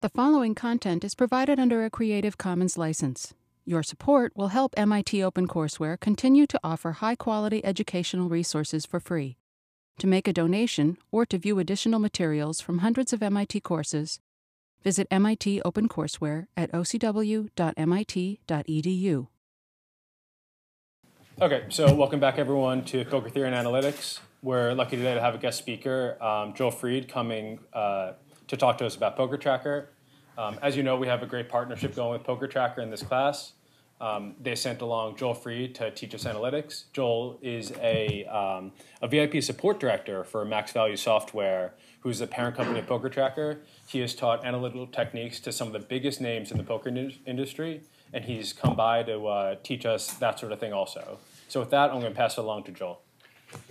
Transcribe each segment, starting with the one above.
The following content is provided under a Creative Commons license. Your support will help MIT OpenCourseware continue to offer high quality educational resources for free. To make a donation or to view additional materials from hundreds of MIT courses, visit MIT OpenCourseware at ocw.mit.edu. Okay, so welcome back everyone to Poker Theory and Analytics. We're lucky today to have a guest speaker, um, Joel Fried, coming uh, to talk to us about Poker Tracker. Um, as you know, we have a great partnership going with Poker Tracker in this class. Um, they sent along Joel Fried to teach us analytics. Joel is a, um, a VIP support director for Max Value Software, who's the parent company of Poker Tracker. He has taught analytical techniques to some of the biggest names in the poker in- industry, and he's come by to uh, teach us that sort of thing also. So with that, I'm going to pass it along to Joel.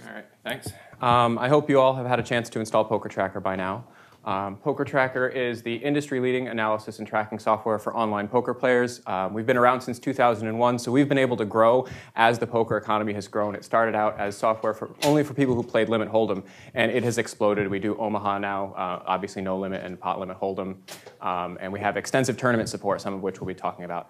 All right, thanks. Um, I hope you all have had a chance to install Poker Tracker by now. Um, poker Tracker is the industry-leading analysis and tracking software for online poker players. Um, we've been around since 2001, so we've been able to grow as the poker economy has grown. It started out as software for, only for people who played Limit Hold'em, and it has exploded. We do Omaha now, uh, obviously No Limit and Pot Limit Hold'em, um, and we have extensive tournament support, some of which we'll be talking about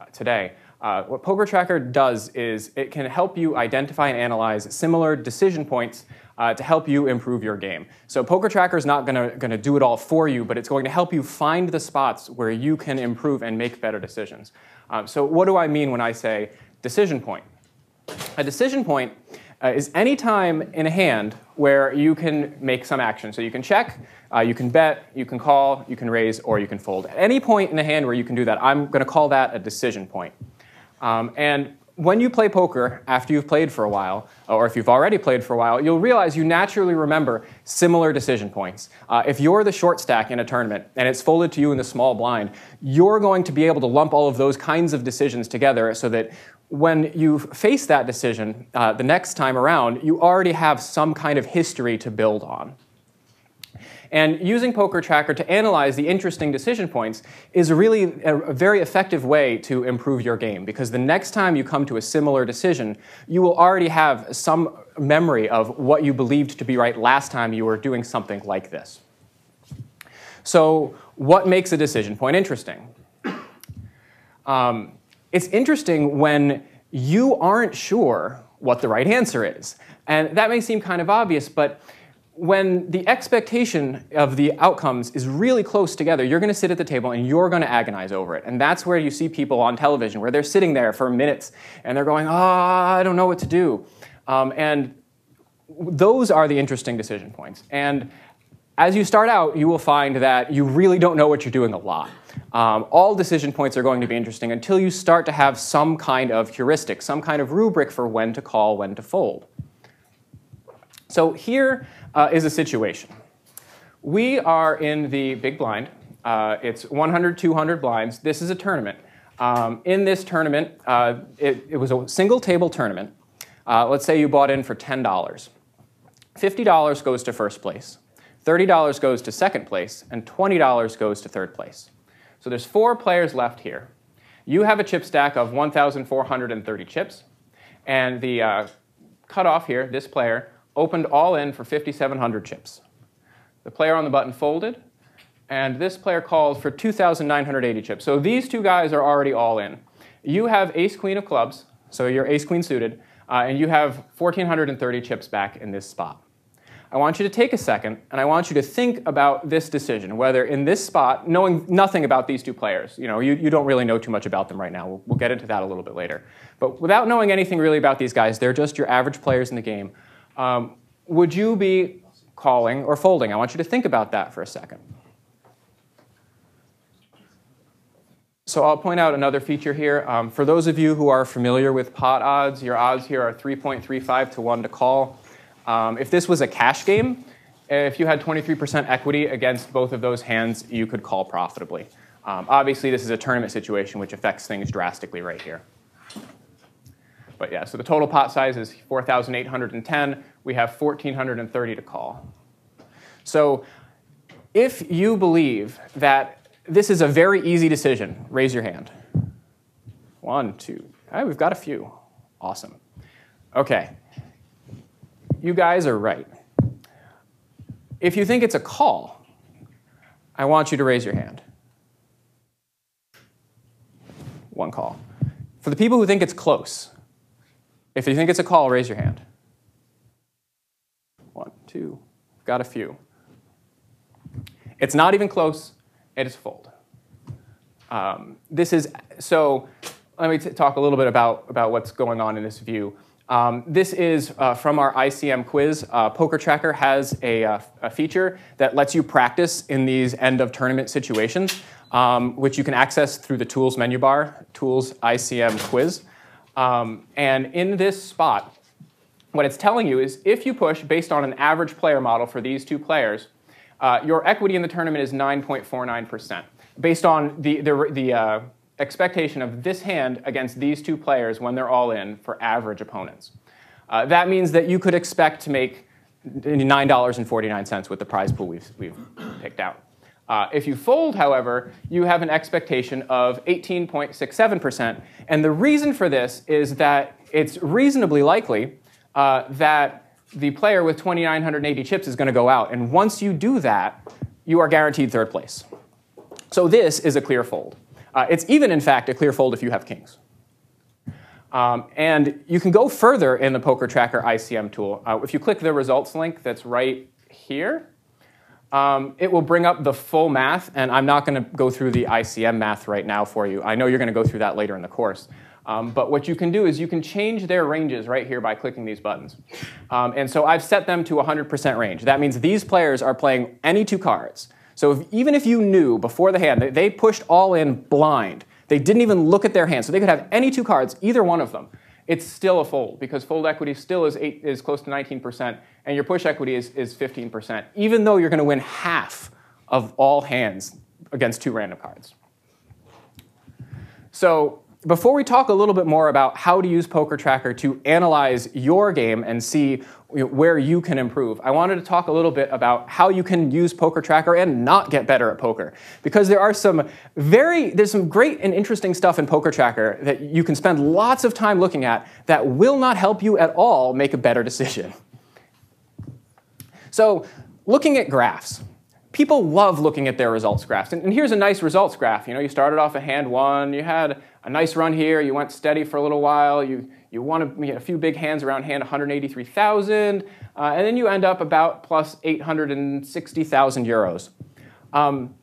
uh, today. Uh, what Poker Tracker does is it can help you identify and analyze similar decision points uh, to help you improve your game. So Poker Tracker is not going to do it all for you, but it's going to help you find the spots where you can improve and make better decisions. Um, so what do I mean when I say decision point? A decision point uh, is any time in a hand where you can make some action. So you can check, uh, you can bet, you can call, you can raise, or you can fold. At any point in the hand where you can do that, I'm going to call that a decision point. Um, and when you play poker after you've played for a while, or if you've already played for a while, you'll realize you naturally remember similar decision points. Uh, if you're the short stack in a tournament and it's folded to you in the small blind, you're going to be able to lump all of those kinds of decisions together so that when you face that decision uh, the next time around, you already have some kind of history to build on. And using Poker Tracker to analyze the interesting decision points is really a, very effective way to improve your game because the next time you come to a similar decision, you will already have some memory of what you believed to be right last time you were doing something like this. So, what makes a decision point interesting? Um, it's interesting when you aren't sure what the right answer is. And that may seem kind of obvious, but when the expectation of the outcomes is really close together, you're going to sit at the table and you're going to agonize over it. And that's where you see people on television where they're sitting there for minutes and they're going, oh, I don't know what to do. Um, and those are the interesting decision points. And as you start out, you will find that you really don't know what you're doing a lot. Um, all decision points are going to be interesting until you start to have some kind of heuristic, some kind of rubric for when to call, when to fold. So here uh, is a situation. We are in the big blind. Uh, it's 100, 200 blinds. This is a tournament. Um, in this tournament, uh, it, it, was a single table tournament. Uh, let's say you bought in for $10. $50 goes to first place, $30 goes to second place, and $20 goes to third place. So there's four players left here. You have a chip stack of 1,430 chips, and the uh, cutoff here, this player, opened all in for 5,700 chips. The player on the button folded, and this player called for 2,980 chips. So these two guys are already all in. You have ace queen of clubs, so you're ace queen suited, uh, and you have 1,430 chips back in this spot. I want you to take a second and I want you to think about this decision, whether in this spot, knowing nothing about these two players, you know, you, you don't really know too much about them right now. We'll, we'll get into that a little bit later. But without knowing anything really about these guys, they're just your average players in the game um, would you be calling or folding? I want you to think about that for a second. So I'll point out another feature here. Um, for those of you who are familiar with pot odds, your odds here are 3.35 to 1 to call. Um, if this was a cash game, if you had 23% equity against both of those hands, you could call profitably. Um, obviously, this is a tournament situation, which affects things drastically right here. But yeah, so the total pot size is 4,810. We have 1,430 to call. So if you believe that this is a very easy decision, raise your hand. One, two. Right, we've got a few. Awesome. Okay. You guys are right. If you think it's a call, I want you to raise your hand. one call. For the people who think it's close, if you think it's a call, raise your hand. One, two, got a few. It's not even close, it is fold. Um, this is, so let me talk a little bit about, about what's going on in this view. Um, this is uh, from our ICM quiz. Uh, Poker Tracker has a, uh, a, feature that lets you practice in these end of tournament situations, um, which you can access through the Tools menu bar, Tools ICM quiz. Um, and in this spot, what it's telling you is if you push based on an average player model for these two players, uh, your equity in the tournament is 9.49%, based on the, the, the uh, expectation of this hand against these two players when they're all in for average opponents. Uh, that means that you could expect to make $9.49 with the prize pool we've, we've picked out. Uh, if you fold, however, you have an expectation of 18.67%. And the reason for this is that it's reasonably likely uh, that the player with 2,980 chips is going to go out. And once you do that, you are guaranteed third place. So this is a clear fold. Uh, it's even, in fact, a clear fold if you have kings. Um, and you can go further in the Poker Tracker ICM tool. Uh, if you click the results link that's right here, um, it will bring up the full math, and I'm not going to go through the ICM math right now for you. I know you're going to go through that later in the course. Um, but what you can do is you can change their ranges right here by clicking these buttons. Um, and so I've set them to 100% range. That means these players are playing any two cards. So if, even if you knew before the hand, they, they pushed all in blind, they didn't even look at their hand, so they could have any two cards, either one of them, it's still a fold because fold equity still is, eight, is close to 19%, and your push equity is, is 15%, even though you're going to win half of all hands against two random cards. So before we talk a little bit more about how to use Poker Tracker to analyze your game and see where you can improve, I wanted to talk a little bit about how you can use Poker Tracker and not get better at poker. Because there are some very, there's some great and interesting stuff in Poker Tracker that you can spend lots of time looking at that will not help you at all make a better decision. So, looking at graphs people love looking at their results graphs. And, and, here's a nice results graph. You know, you started off at hand one, you had a nice run here, you went steady for a little while, you, you want a, you a few big hands around hand 183,000, uh, and then you end up about plus 860,000 euros. Um,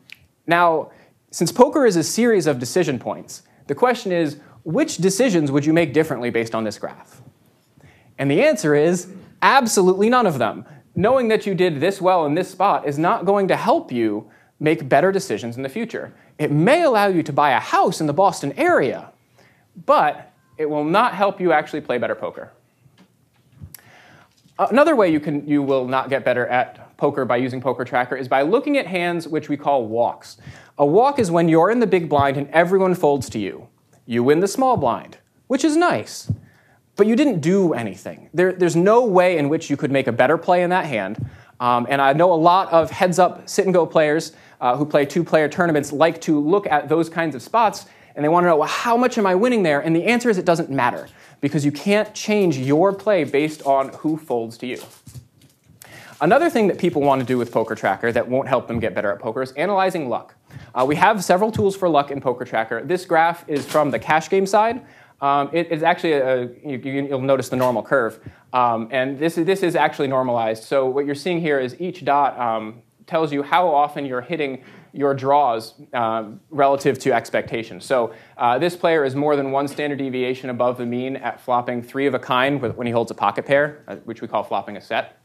now, since poker is a series of decision points, the question is, which decisions would you make differently based on this graph? And the answer is absolutely none of them knowing that you did this well in this spot is not going to help you make better decisions in the future. It may allow you to buy a house in the Boston area, but it will not help you actually play better poker. Another way you, can, you will not get better at poker by using Poker Tracker is by looking at hands which we call walks. A walk is when you're in the big blind and everyone folds to you. You win the small blind, which is nice but you didn't do anything. There, there's no way in which you could make a better play in that hand. Um, and I know a lot of heads up sit and go players uh, who play two player tournaments like to look at those kinds of spots and they want to know, well, how much am I winning there? And the answer is it doesn't matter because you can't change your play based on who folds to you. Another thing that people want to do with Poker Tracker that won't help them get better at poker is analyzing luck. Uh, we have several tools for luck in Poker Tracker. This graph is from the cash game side. Um, it, it's actually, a, you, will notice the normal curve. Um, and this is, this is actually normalized. So what you're seeing here is each dot um, tells you how often you're hitting your draws um, relative to expectations. So uh, this player is more than one standard deviation above the mean at flopping three of a kind when he holds a pocket pair, uh, which we call flopping a set.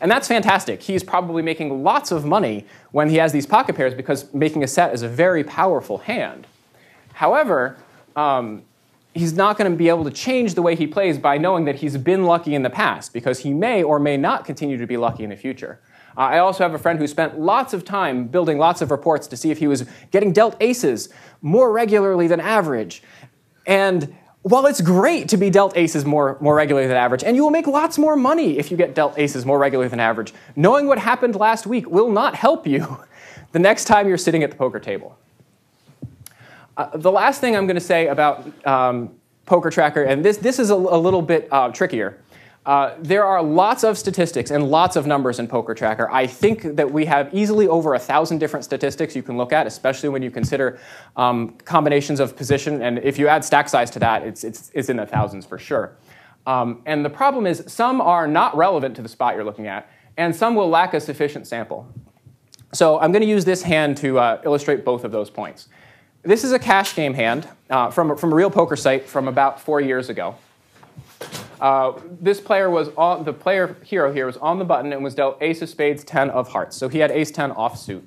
And that's fantastic. He's probably making lots of money when he has these pocket pairs because making a set is a very powerful hand. However, um, he's not going to be able to change the way he plays by knowing that he's been lucky in the past because he may or may not continue to be lucky in the future. Uh, I also have a friend who spent lots of time building lots of reports to see if he was getting dealt aces more regularly than average. And while it's great to be dealt aces more, more regularly than average, and you will make lots more money if you get dealt aces more regularly than average, knowing what happened last week will not help you the next time you're sitting at the poker table. Uh, the last thing I'm going to say about um, Poker Tracker, and this, this is a, a little bit uh, trickier. Uh, there are lots of statistics and lots of numbers in Poker Tracker. I think that we have easily over a thousand different statistics you can look at, especially when you consider um, combinations of position. And if you add stack size to that, it's, it's, it's in the thousands for sure. Um, and the problem is some are not relevant to the spot you're looking at, and some will lack a sufficient sample. So I'm going to use this hand to uh, illustrate both of those points. This is a cash game hand uh, from, from a real poker site from about four years ago. Uh, this player was on, the player hero here was on the button and was dealt ace of spades, 10 of hearts. So he had ace 10 offsuit.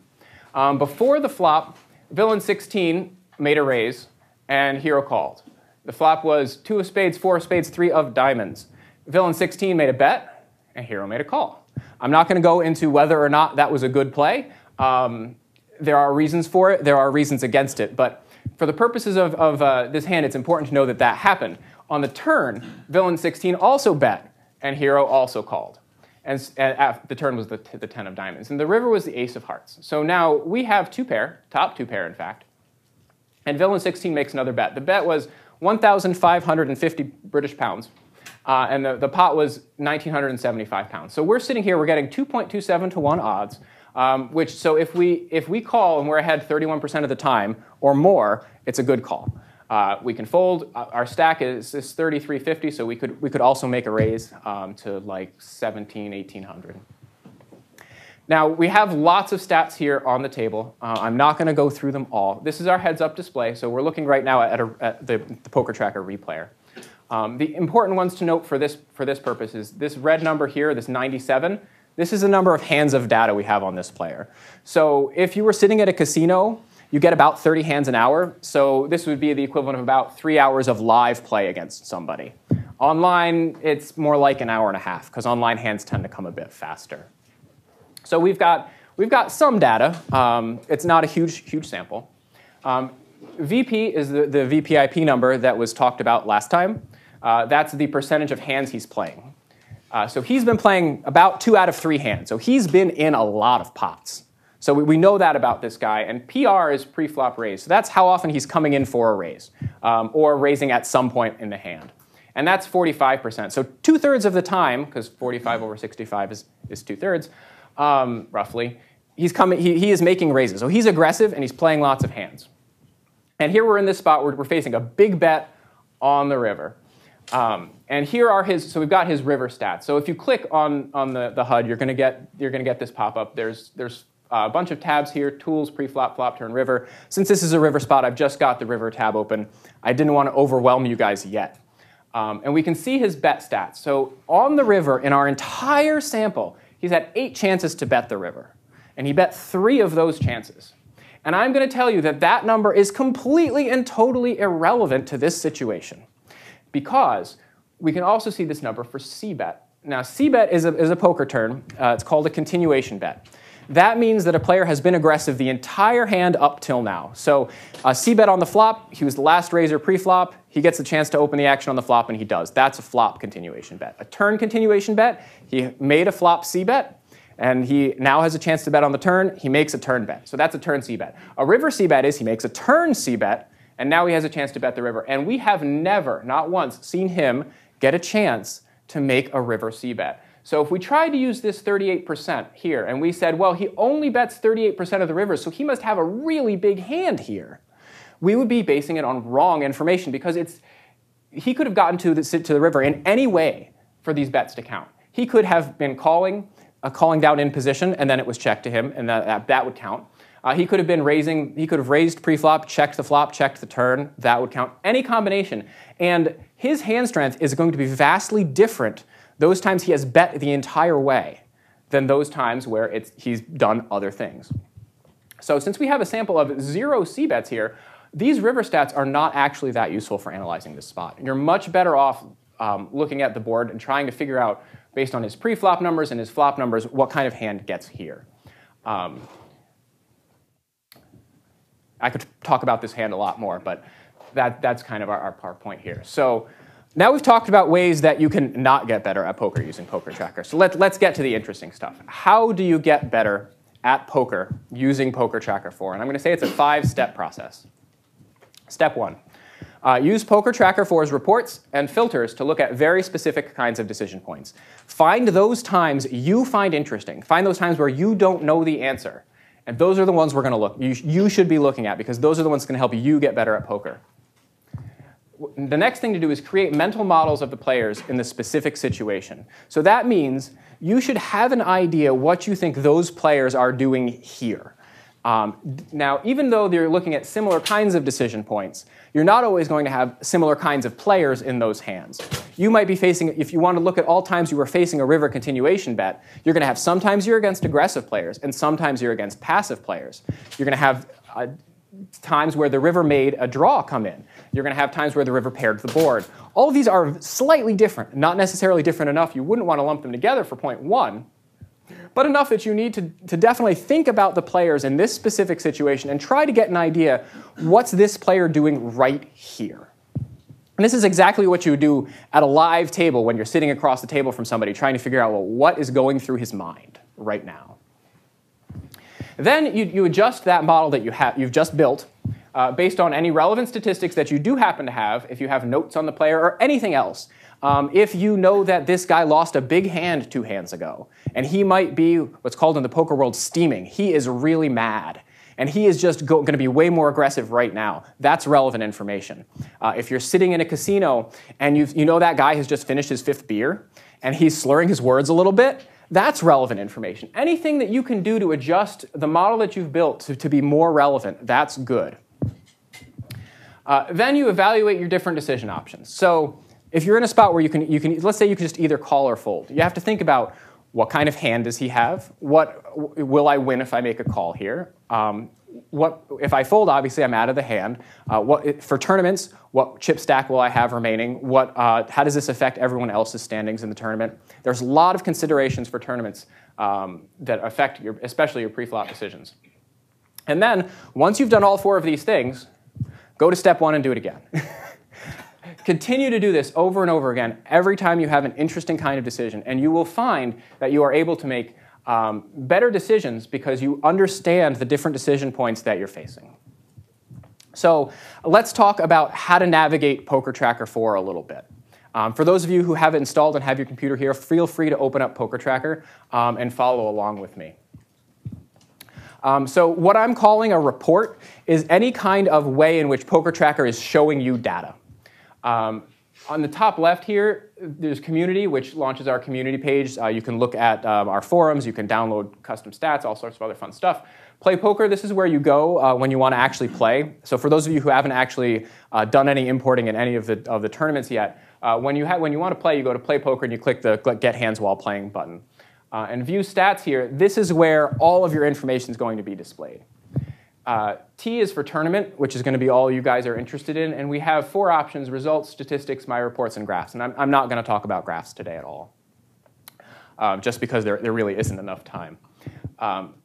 Um, before the flop, villain 16 made a raise and hero called. The flop was two of spades, four of spades, three of diamonds. Villain 16 made a bet and hero made a call. I'm not going to go into whether or not that was a good play. Um, there are reasons for it, there are reasons against it, but for the purposes of, of uh, this hand, it's important to know that that happened. On the turn, villain 16 also bet, and hero also called. And, and the turn was the, the 10 of diamonds. And the river was the ace of hearts. So now we have two pair, top two pair, in fact. And villain 16 makes another bet. The bet was 1,550 British pounds. Uh, and the, the pot was 1,975 pounds. So we're sitting here, we're getting 2.27 to 1 odds, um, which, so if we, if we call and we're ahead 31% of the time or more, it's a good call. Uh, we can fold. Uh, our stack is, is 3350, so we could, we could also make a raise um, to like 17, 1800. Now, we have lots of stats here on the table. Uh, I'm not going to go through them all. This is our heads-up display, so we're looking right now at, a, at the, the, Poker Tracker replayer. Um, the important ones to note for this, for this purpose is this red number here, this 97, this is the number of hands of data we have on this player. So if you were sitting at a casino you get about 30 hands an hour. So this would be the equivalent of about three hours of live play against somebody. Online, it's more like an hour and a half because online hands tend to come a bit faster. So we've got, we've got some data. Um, it's not a huge, huge sample. Um, VP is the, the VPIP number that was talked about last time. Uh, that's the percentage of hands he's playing. Uh, so he's been playing about two out of three hands. So he's been in a lot of pots. So we, we know that about this guy. And PR is pre-flop raise. So that's how often he's coming in for a raise um, or raising at some point in the hand. And that's 45%. So two thirds of the time, because 45 over 65 is, is two thirds, um, roughly, he's coming, he, he is making raises. So he's aggressive and he's playing lots of hands. And here we're in this spot where we're facing a big bet on the river. Um, and here are his, so we've got his river stats. So if you click on, on the, the HUD, you're gonna get, you're gonna get this pop up. There's, there's a bunch of tabs here, tools, pre-flop, flop, turn, river. Since this is a river spot, I've just got the river tab open. I didn't want to overwhelm you guys yet. Um, and we can see his bet stats. So on the river, in our entire sample, he's had eight chances to bet the river. And he bet three of those chances. And I'm going to tell you that that number is completely and totally irrelevant to this situation. Because we can also see this number for c-bet. Now, c-bet is a, is a poker term. Uh, it's called a continuation bet. That means that a player has been aggressive the entire hand up till now. So uh, c-bet on the flop, he was the last raiser pre-flop, he gets the chance to open the action on the flop and he does. That's a flop continuation bet. A turn continuation bet, he made a flop c-bet, and he now has a chance to bet on the turn, he makes a turn bet. So that's a turn c-bet. A river c-bet is he makes a turn c-bet, and now he has a chance to bet the river. And we have never, not once, seen him get a chance to make a river c-bet. So if we tried to use this 38% here, and we said, well, he only bets 38% of the rivers, so he must have a really big hand here, we would be basing it on wrong information because it's, he could have gotten to the, to the river in any way for these bets to count. He could have been calling, uh, calling down in position, and then it was checked to him, and that, that, that would count. Uh, he could have been raising, he could have raised pre-flop, checked the flop, checked the turn, that would count. Any combination. And his hand strength is going to be vastly different those times he has bet the entire way than those times where he's done other things. So since we have a sample of zero c-bets here, these river stats are not actually that useful for analyzing this spot. You're much better off um, looking at the board and trying to figure out, based on his pre-flop numbers and his flop numbers, what kind of hand gets here. Um, I could talk about this hand a lot more, but that, that's kind of our, our, point here. So now we've talked about ways that you can not get better at poker using Poker Tracker. So let, let's get to the interesting stuff. How do you get better at poker using Poker Tracker 4? And I'm going to say it's a five-step process. Step one, Uh, use Poker Tracker for its reports and filters to look at very specific kinds of decision points. Find those times you find interesting. Find those times where you don't know the answer. And those are the ones we're going to look. You, you should be looking at because those are the ones going to help you get better at poker. The next thing to do is create mental models of the players in the specific situation. So that means you should have an idea what you think those players are doing here. Um, now, even though they're looking at similar kinds of decision points, you're not always going to have similar kinds of players in those hands. You might be facing, if you want to look at all times you were facing a river continuation bet, you're going to have sometimes you're against aggressive players and sometimes you're against passive players. You're going to have uh, times where the river made a draw come in. You're going to have times where the river paired the board. All of these are slightly different, not necessarily different enough. You wouldn't want to lump them together for point one, but enough that you need to, to definitely think about the players in this specific situation and try to get an idea what's this player doing right here. And this is exactly what you would do at a live table when you're sitting across the table from somebody trying to figure out, well, what is going through his mind right now. Then you, you adjust that model that you have, you've just built uh, based on any relevant statistics that you do happen to have, if you have notes on the player or anything else. Um, if you know that this guy lost a big hand two hands ago, and he might be what's called in the poker world steaming, he is really mad. And he is just going to be way more aggressive right now. That's relevant information. Uh, if you're sitting in a casino and you you know that guy has just finished his fifth beer and he's slurring his words a little bit, that's relevant information. Anything that you can do to adjust the model that you've built to, to be more relevant, that's good. Uh, then you evaluate your different decision options. So if you're in a spot where you can, you can, let's say you can just either call or fold. You have to think about what kind of hand does he have? What will I win if I make a call here? Um, what if I fold? Obviously, I'm out of the hand. Uh, what for tournaments? What chip stack will I have remaining? What? Uh, how does this affect everyone else's standings in the tournament? There's a lot of considerations for tournaments um, that affect your, especially your pre-flop decisions. And then once you've done all four of these things, go to step one and do it again. Continue to do this over and over again every time you have an interesting kind of decision, and you will find that you are able to make um, better decisions because you understand the different decision points that you're facing. So let's talk about how to navigate Poker Tracker 4 a little bit. Um, for those of you who have it installed and have your computer here, feel free to open up Poker Tracker um, and follow along with me. Um, so what I'm calling a report is any kind of way in which Poker Tracker is showing you data. Um, on the top left here, there's community, which launches our community page. Uh, you can look at um, our forums, you can download custom stats, all sorts of other fun stuff. Play Poker, this is where you go uh, when you want to actually play. So for those of you who haven't actually uh, done any importing in any of the, of the tournaments yet, uh, when, you when you want to play, you go to Play Poker and you click the Get Hands While Playing button. Uh, and view stats here, this is where all of your information is going to be displayed. Uh, T is for tournament, which is going to be all you guys are interested in. And we have four options, results, statistics, my reports, and graphs. And I'm, I'm not going to talk about graphs today at all, um, just because there, there really isn't enough time. Um,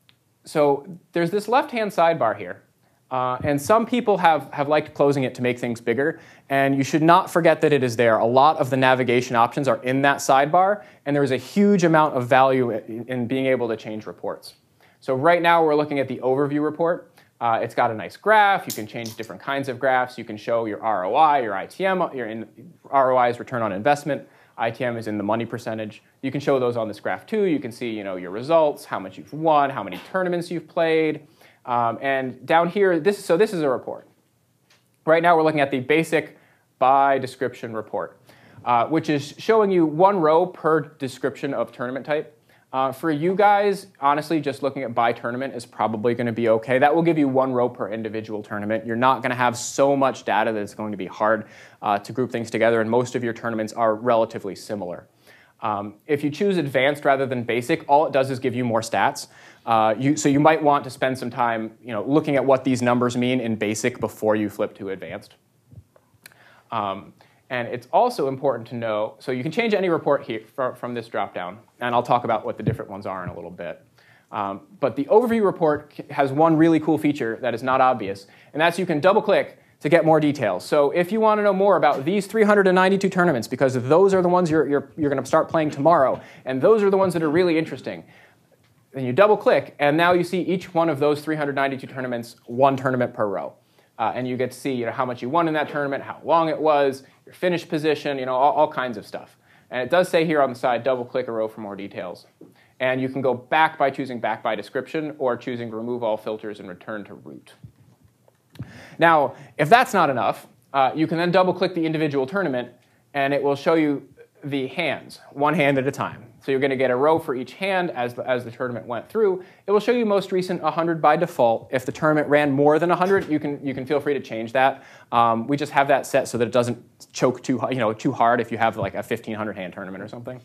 so there's this left-hand sidebar here. Uh, and some people have, have liked closing it to make things bigger. And you should not forget that it is there. A lot of the navigation options are in that sidebar. And there is a huge amount of value in, in being able to change reports. So right now we're looking at the overview report. Uh, it's got a nice graph. You can change different kinds of graphs. You can show your ROI, your ITM, your in, ROI is return on investment. ITM is in the money percentage. You can show those on this graph too. You can see you know, your results, how much you've won, how many tournaments you've played. Um, and down here, this, so this is a report. Right now we're looking at the basic by description report, uh, which is showing you one row per description of tournament type. Uh, for you guys, honestly, just looking at by tournament is probably going to be okay. That will give you one row per individual tournament. You're not going to have so much data that it's going to be hard uh, to group things together, and most of your tournaments are relatively similar. Um, if you choose advanced rather than basic, all it does is give you more stats. Uh, you, so you might want to spend some time you know, looking at what these numbers mean in basic before you flip to advanced. Um, and it's also important to know, so you can change any report here from this dropdown, and I'll talk about what the different ones are in a little bit. Um, but the overview report has one really cool feature that is not obvious, and that's you can double click to get more details. So if you want to know more about these 392 tournaments, because those are the ones you're, you're, you're going to start playing tomorrow, and those are the ones that are really interesting, then you double click, and now you see each one of those 392 tournaments, one tournament per row. Uh, and you get to see you know, how much you won in that tournament, how long it was, your finish position, you know, all, all kinds of stuff. And it does say here on the side, double click a row for more details. And you can go back by choosing back by description or choosing remove all filters and return to root. Now, if that's not enough, uh, you can then double click the individual tournament and it will show you the hands, one hand at a time. So you're going to get a row for each hand as the, as the tournament went through. It will show you most recent 100 by default. If the tournament ran more than 100, you can, you can feel free to change that. Um, we just have that set so that it doesn't choke too, you know, too hard if you have like a 1500 hand tournament or something.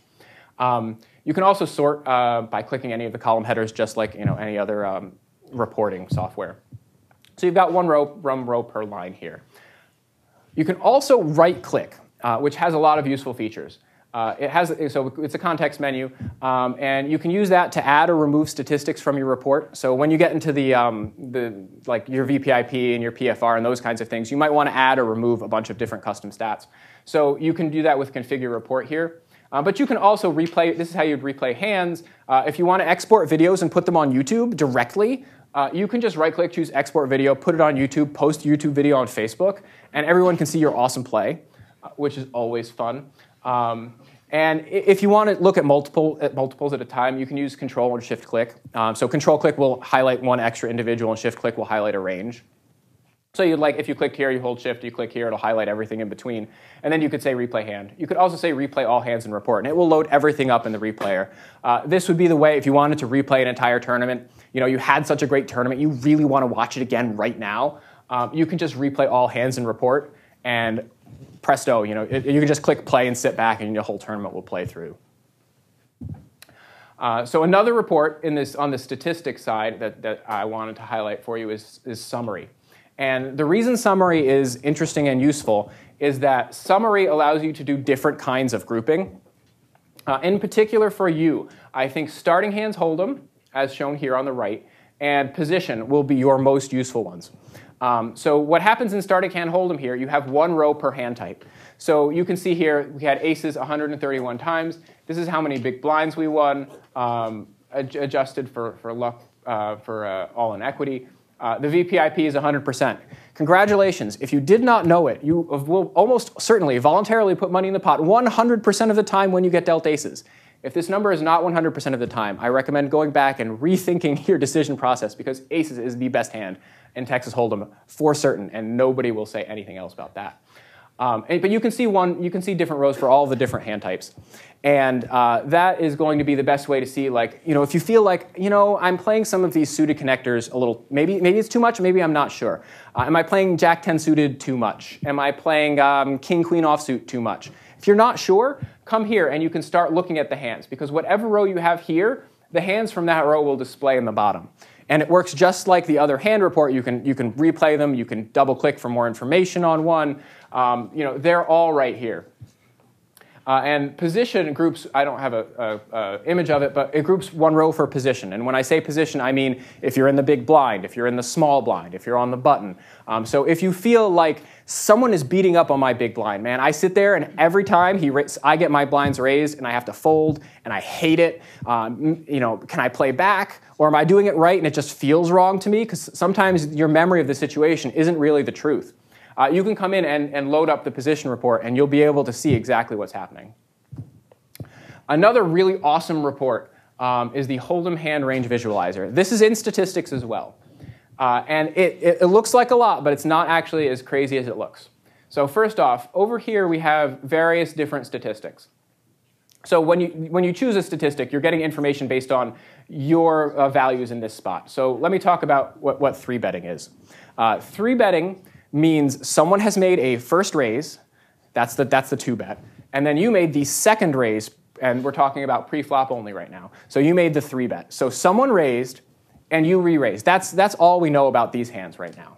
Um, you can also sort uh, by clicking any of the column headers just like you know, any other um, reporting software. So you've got one row, row per line here. You can also right click, uh, which has a lot of useful features. Uh, it has so it's a context menu, um, and you can use that to add or remove statistics from your report. So when you get into the um, the like your VPIP and your PFR and those kinds of things, you might want to add or remove a bunch of different custom stats. So you can do that with configure report here. Uh, but you can also replay. This is how you'd replay hands. Uh, if you want to export videos and put them on YouTube directly, uh, you can just right-click, choose export video, put it on YouTube, post YouTube video on Facebook, and everyone can see your awesome play, uh, which is always fun. Um, and if you want to look at, multiple, at multiples at a time, you can use Control and Shift Click. Um, so Control Click will highlight one extra individual, and Shift Click will highlight a range. So you'd like, if you click here, you hold Shift, you click here, it'll highlight everything in between. And then you could say replay hand. You could also say replay all hands and report, and it will load everything up in the replayer. Uh, this would be the way if you wanted to replay an entire tournament. You know, you had such a great tournament, you really want to watch it again right now. Um, you can just replay all hands and report, and presto, you know, it, you can just click play and sit back and your whole tournament will play through. Uh, so another report in this, on the statistics side that, that I wanted to highlight for you is, is summary. And the reason summary is interesting and useful is that summary allows you to do different kinds of grouping. Uh, in particular for you, I think starting hands hold'em, as shown here on the right, and position will be your most useful ones. Um, so what happens in starting hand hold'em here, you have one row per hand type. So you can see here we had aces 131 times. This is how many big blinds we won, um, ad adjusted for, for luck, uh, for uh, all in equity. Uh, the VPIP is 100%. Congratulations. If you did not know it, you will almost certainly voluntarily put money in the pot 100% of the time when you get dealt aces. If this number is not 100% of the time, I recommend going back and rethinking your decision process because aces is the best hand in Texas Hold'em for certain, and nobody will say anything else about that. Um, and, but you can see one, you can see different rows for all the different hand types, and uh, that is going to be the best way to see, like, you know, if you feel like, you know, I'm playing some of these suited connectors a little, maybe maybe it's too much, maybe I'm not sure. Uh, am I playing Jack 10 suited too much? Am I playing um, King Queen offsuit too much? If you're not sure, come here and you can start looking at the hands because whatever row you have here, the hands from that row will display in the bottom. And it works just like the other hand report. You can, you can replay them, you can double click for more information on one. Um, you know, they're all right here. Uh, and position groups, I don't have a, image of it, but it groups one row for position. And when I say position, I mean if you're in the big blind, if you're in the small blind, if you're on the button. Um, so if you feel like someone is beating up on my big blind, man, I sit there and every time he I get my blinds raised and I have to fold and I hate it. Um, you know, can I play back or am I doing it right and it just feels wrong to me? Because sometimes your memory of the situation isn't really the truth uh, you can come in and, and load up the position report and you'll be able to see exactly what's happening. Another really awesome report um, is the Hold'em Hand Range Visualizer. This is in statistics as well. Uh, and it, it, it looks like a lot, but it's not actually as crazy as it looks. So first off, over here we have various different statistics. So when you, when you choose a statistic, you're getting information based on your uh, values in this spot. So let me talk about what, what three betting is. Uh, three betting means someone has made a first raise, that's the, that's the two bet, and then you made the second raise, and we're talking about pre-flop only right now. So you made the three bet. So someone raised, and you re-raised. That's, that's all we know about these hands right now.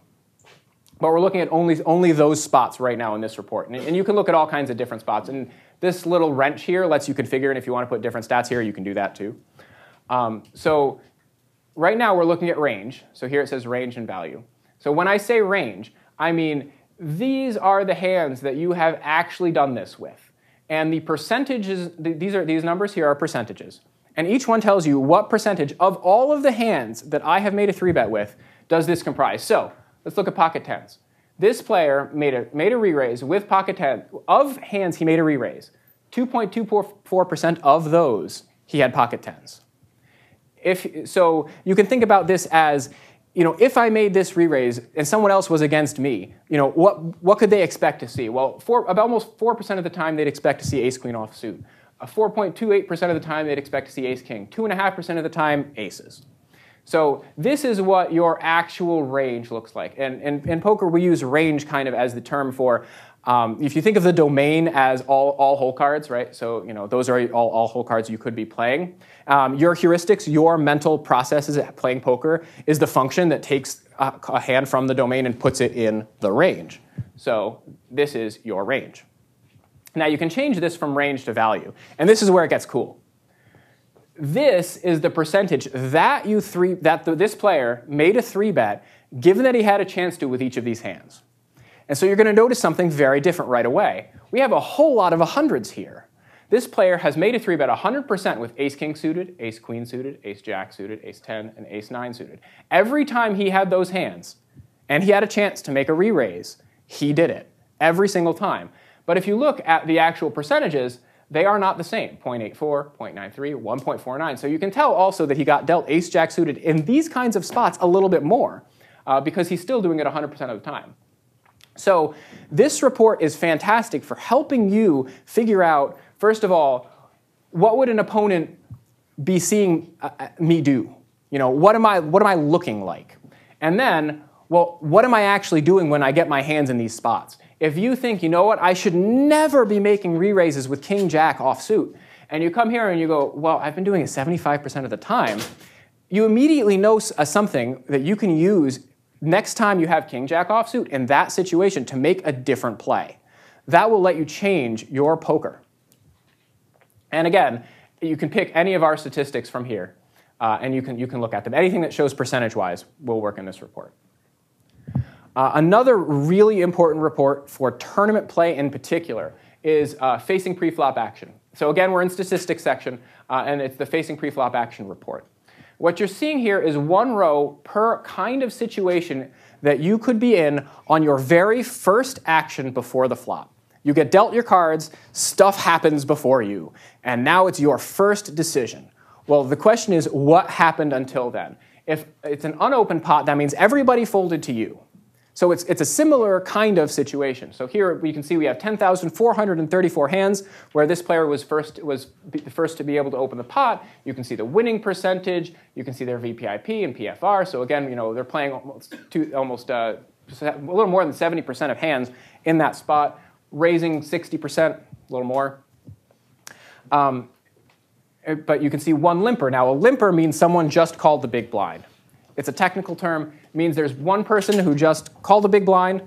But we're looking at only, only those spots right now in this report. And, and you can look at all kinds of different spots. And this little wrench here lets you configure, and if you want to put different stats here, you can do that too. Um, so right now we're looking at range. So here it says range and value. So when I say range, I mean, these are the hands that you have actually done this with. And the percentages, these, are, these numbers here are percentages. And each one tells you what percentage of all of the hands that I have made a three bet with does this comprise. So let's look at pocket tens. This player made a, made a re-raise with pocket 10. Of hands he made a re-raise, 2.24% of those he had pocket 10s. If, so you can think about this as, you know, if I made this re-raise and someone else was against me, you know, what, what could they expect to see? Well, about almost 4% of the time they'd expect to see ace-queen offsuit. 4.28% of the time they'd expect to see ace-king. 2.5% of the time, aces. So this is what your actual range looks like. And in poker, we use range kind of as the term for, um, if you think of the domain as all, all hole cards, right? So you know those are all, all hole cards you could be playing. Um, your heuristics, your mental processes at playing poker is the function that takes a, a hand from the domain and puts it in the range. So this is your range. Now you can change this from range to value, and this is where it gets cool this is the percentage that you three that the, this player made a three bet given that he had a chance to with each of these hands. And so you're going to notice something very different right away. We have a whole lot of hundreds here. This player has made a three bet 100% with ace king suited, ace queen suited, ace jack suited, ace 10, and ace 9 suited. Every time he had those hands and he had a chance to make a re raise, he did it every single time. But if you look at the actual percentages, they are not the same 0.84, 0.93, 1.49. So you can tell also that he got dealt ace jack suited in these kinds of spots a little bit more uh, because he's still doing it 100% of the time. So this report is fantastic for helping you figure out, first of all, what would an opponent be seeing uh, uh me do? You know, what am I what am I looking like? And then, well, what am I actually doing when I get my hands in these spots? If you think, you know what, I should never be making re-raises with king jack offsuit, and you come here and you go, well, I've been doing it 75% of the time, you immediately know uh, something that you can use next time you have king jack offsuit in that situation to make a different play. That will let you change your poker. And again, you can pick any of our statistics from here, uh, and you can, you can look at them. Anything that shows percentage-wise will work in this report. Uh, another really important report for tournament play in particular is uh, facing preflop action. So again, we're in statistics section, uh, and it's the facing preflop action report. What you're seeing here is one row per kind of situation that you could be in on your very first action before the flop. You get dealt your cards, stuff happens before you, and now it's your first decision. Well, the question is, what happened until then? If it's an unopened pot, that means everybody folded to you. So it's, it's a similar kind of situation. So here we can see we have 10,434 hands where this player was first, was the first to be able to open the pot. You can see the winning percentage. You can see their VPIP and PFR. So again, you know, they're playing almost, two, almost uh, a little more than 70% of hands in that spot, raising 60%, a little more. Um, but you can see one limper. Now, a limper means someone just called the big blind. It's a technical term. Means there's one person who just called a big blind,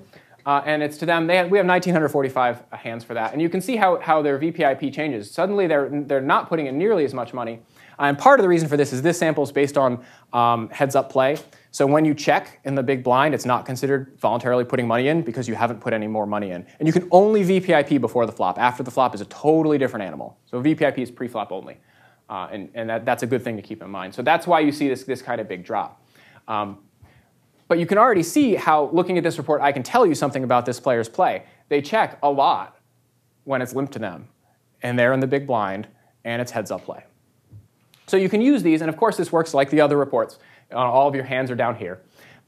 uh, and it's to them. They have, we have 1,945 hands for that. And you can see how, how their VPIP changes. Suddenly, they're, they're not putting in nearly as much money. And part of the reason for this is this sample is based on um, heads up play. So when you check in the big blind, it's not considered voluntarily putting money in because you haven't put any more money in. And you can only VPIP before the flop. After the flop is a totally different animal. So VPIP is pre-flop only. Uh, and and that, that's a good thing to keep in mind. So that's why you see this, this kind of big drop. Um, but you can already see how, looking at this report, I can tell you something about this player's play. They check a lot when it's limped to them, and they're in the big blind, and it's heads up play. So you can use these, and of course this works like the other reports. Uh, all of your hands are down here.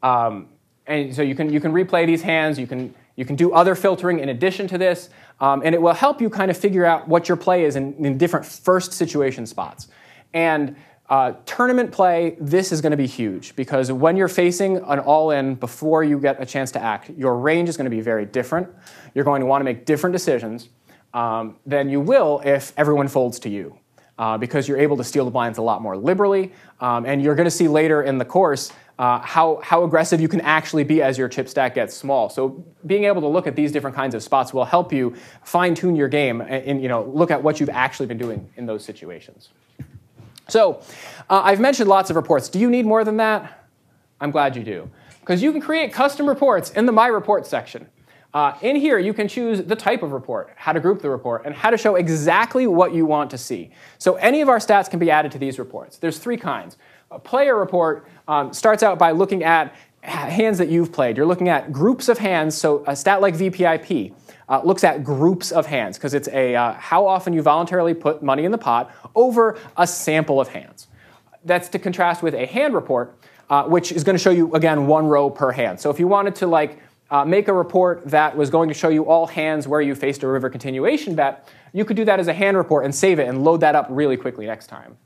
Um, and so you can, you can replay these hands, you can, you can do other filtering in addition to this, um, and it will help you kind of figure out what your play is in, in different first situation spots. And uh, tournament play, this is going to be huge because when you're facing an all in before you get a chance to act, your range is going to be very different. You're going to want to make different decisions um, than you will if everyone folds to you. Uh, because you're able to steal the blinds a lot more liberally. Um, and you're going to see later in the course uh, how, how aggressive you can actually be as your chip stack gets small. So being able to look at these different kinds of spots will help you fine tune your game and, and you know, look at what you've actually been doing in those situations. So uh, I've mentioned lots of reports. Do you need more than that? I'm glad you do. Because you can create custom reports in the My Reports section. Uh, in here, you can choose the type of report, how to group the report, and how to show exactly what you want to see. So any of our stats can be added to these reports. There's three kinds. A player report um, starts out by looking at hands that you've played. You're looking at groups of hands. So a stat like VPIP uh, looks at groups of hands because it's a uh, how often you voluntarily put money in the pot over a sample of hands. That's to contrast with a hand report, uh, which is going to show you again one row per hand. So if you wanted to like uh, make a report that was going to show you all hands where you faced a river continuation bet, you could do that as a hand report and save it and load that up really quickly next time.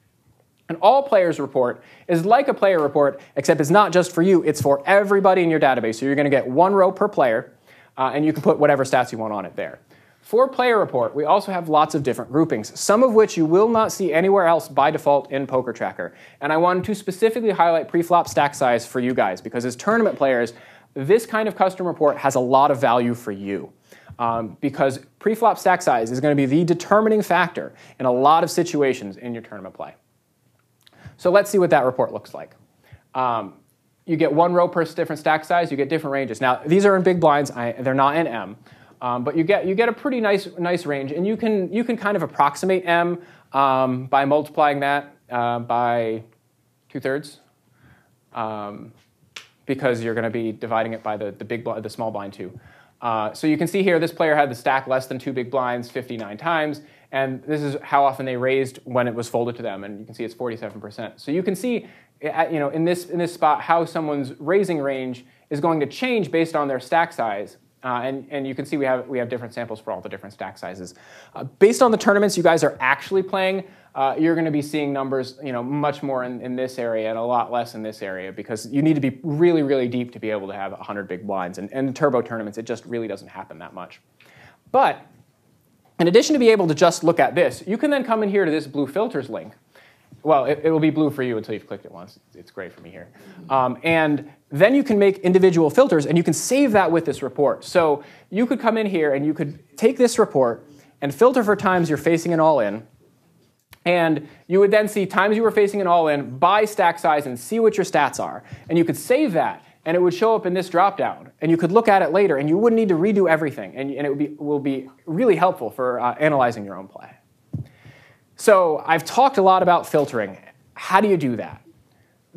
An all players report is like a player report, except it's not just for you, it's for everybody in your database. So you're going to get one row per player, uh, and you can put whatever stats you want on it there. For player report, we also have lots of different groupings, some of which you will not see anywhere else by default in PokerTracker. And I wanted to specifically highlight preflop stack size for you guys, because as tournament players, this kind of custom report has a lot of value for you. Um, because preflop stack size is going to be the determining factor in a lot of situations in your tournament play. So let's see what that report looks like. Um, you get one row per different stack size, you get different ranges. Now, these are in big blinds, I, they're not in M, um, but you get, you get a pretty nice, nice range, and you can, you can kind of approximate M um, by multiplying that uh, by two thirds, um, because you're going to be dividing it by the, the, big the small blind too. Uh, so you can see here, this player had the stack less than two big blinds 59 times, and this is how often they raised when it was folded to them, and you can see it's 47%. So you can see, you know, in this, in this spot how someone's raising range is going to change based on their stack size. Uh, and, and you can see we have, we have different samples for all the different stack sizes. Uh, based on the tournaments you guys are actually playing, uh, you're going to be seeing numbers you know, much more in, in this area and a lot less in this area because you need to be really, really deep to be able to have 100 big blinds. And, and in turbo tournaments, it just really doesn't happen that much. But in addition to be able to just look at this, you can then come in here to this blue filters link. Well, it, it will be blue for you until you've clicked it once. It's gray for me here. Um, and then you can make individual filters and you can save that with this report. So you could come in here and you could take this report and filter for times you're facing an all in. And you would then see times you were facing an all in by stack size and see what your stats are. And you could save that and it would show up in this dropdown. And you could look at it later, and you wouldn't need to redo everything. And, and it would be, will be really helpful for uh, analyzing your own play. So I've talked a lot about filtering. How do you do that?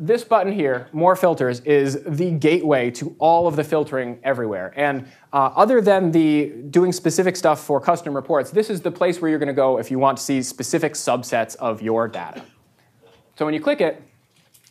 This button here, More Filters, is the gateway to all of the filtering everywhere. And uh, other than the doing specific stuff for custom reports, this is the place where you're going to go if you want to see specific subsets of your data. So when you click it,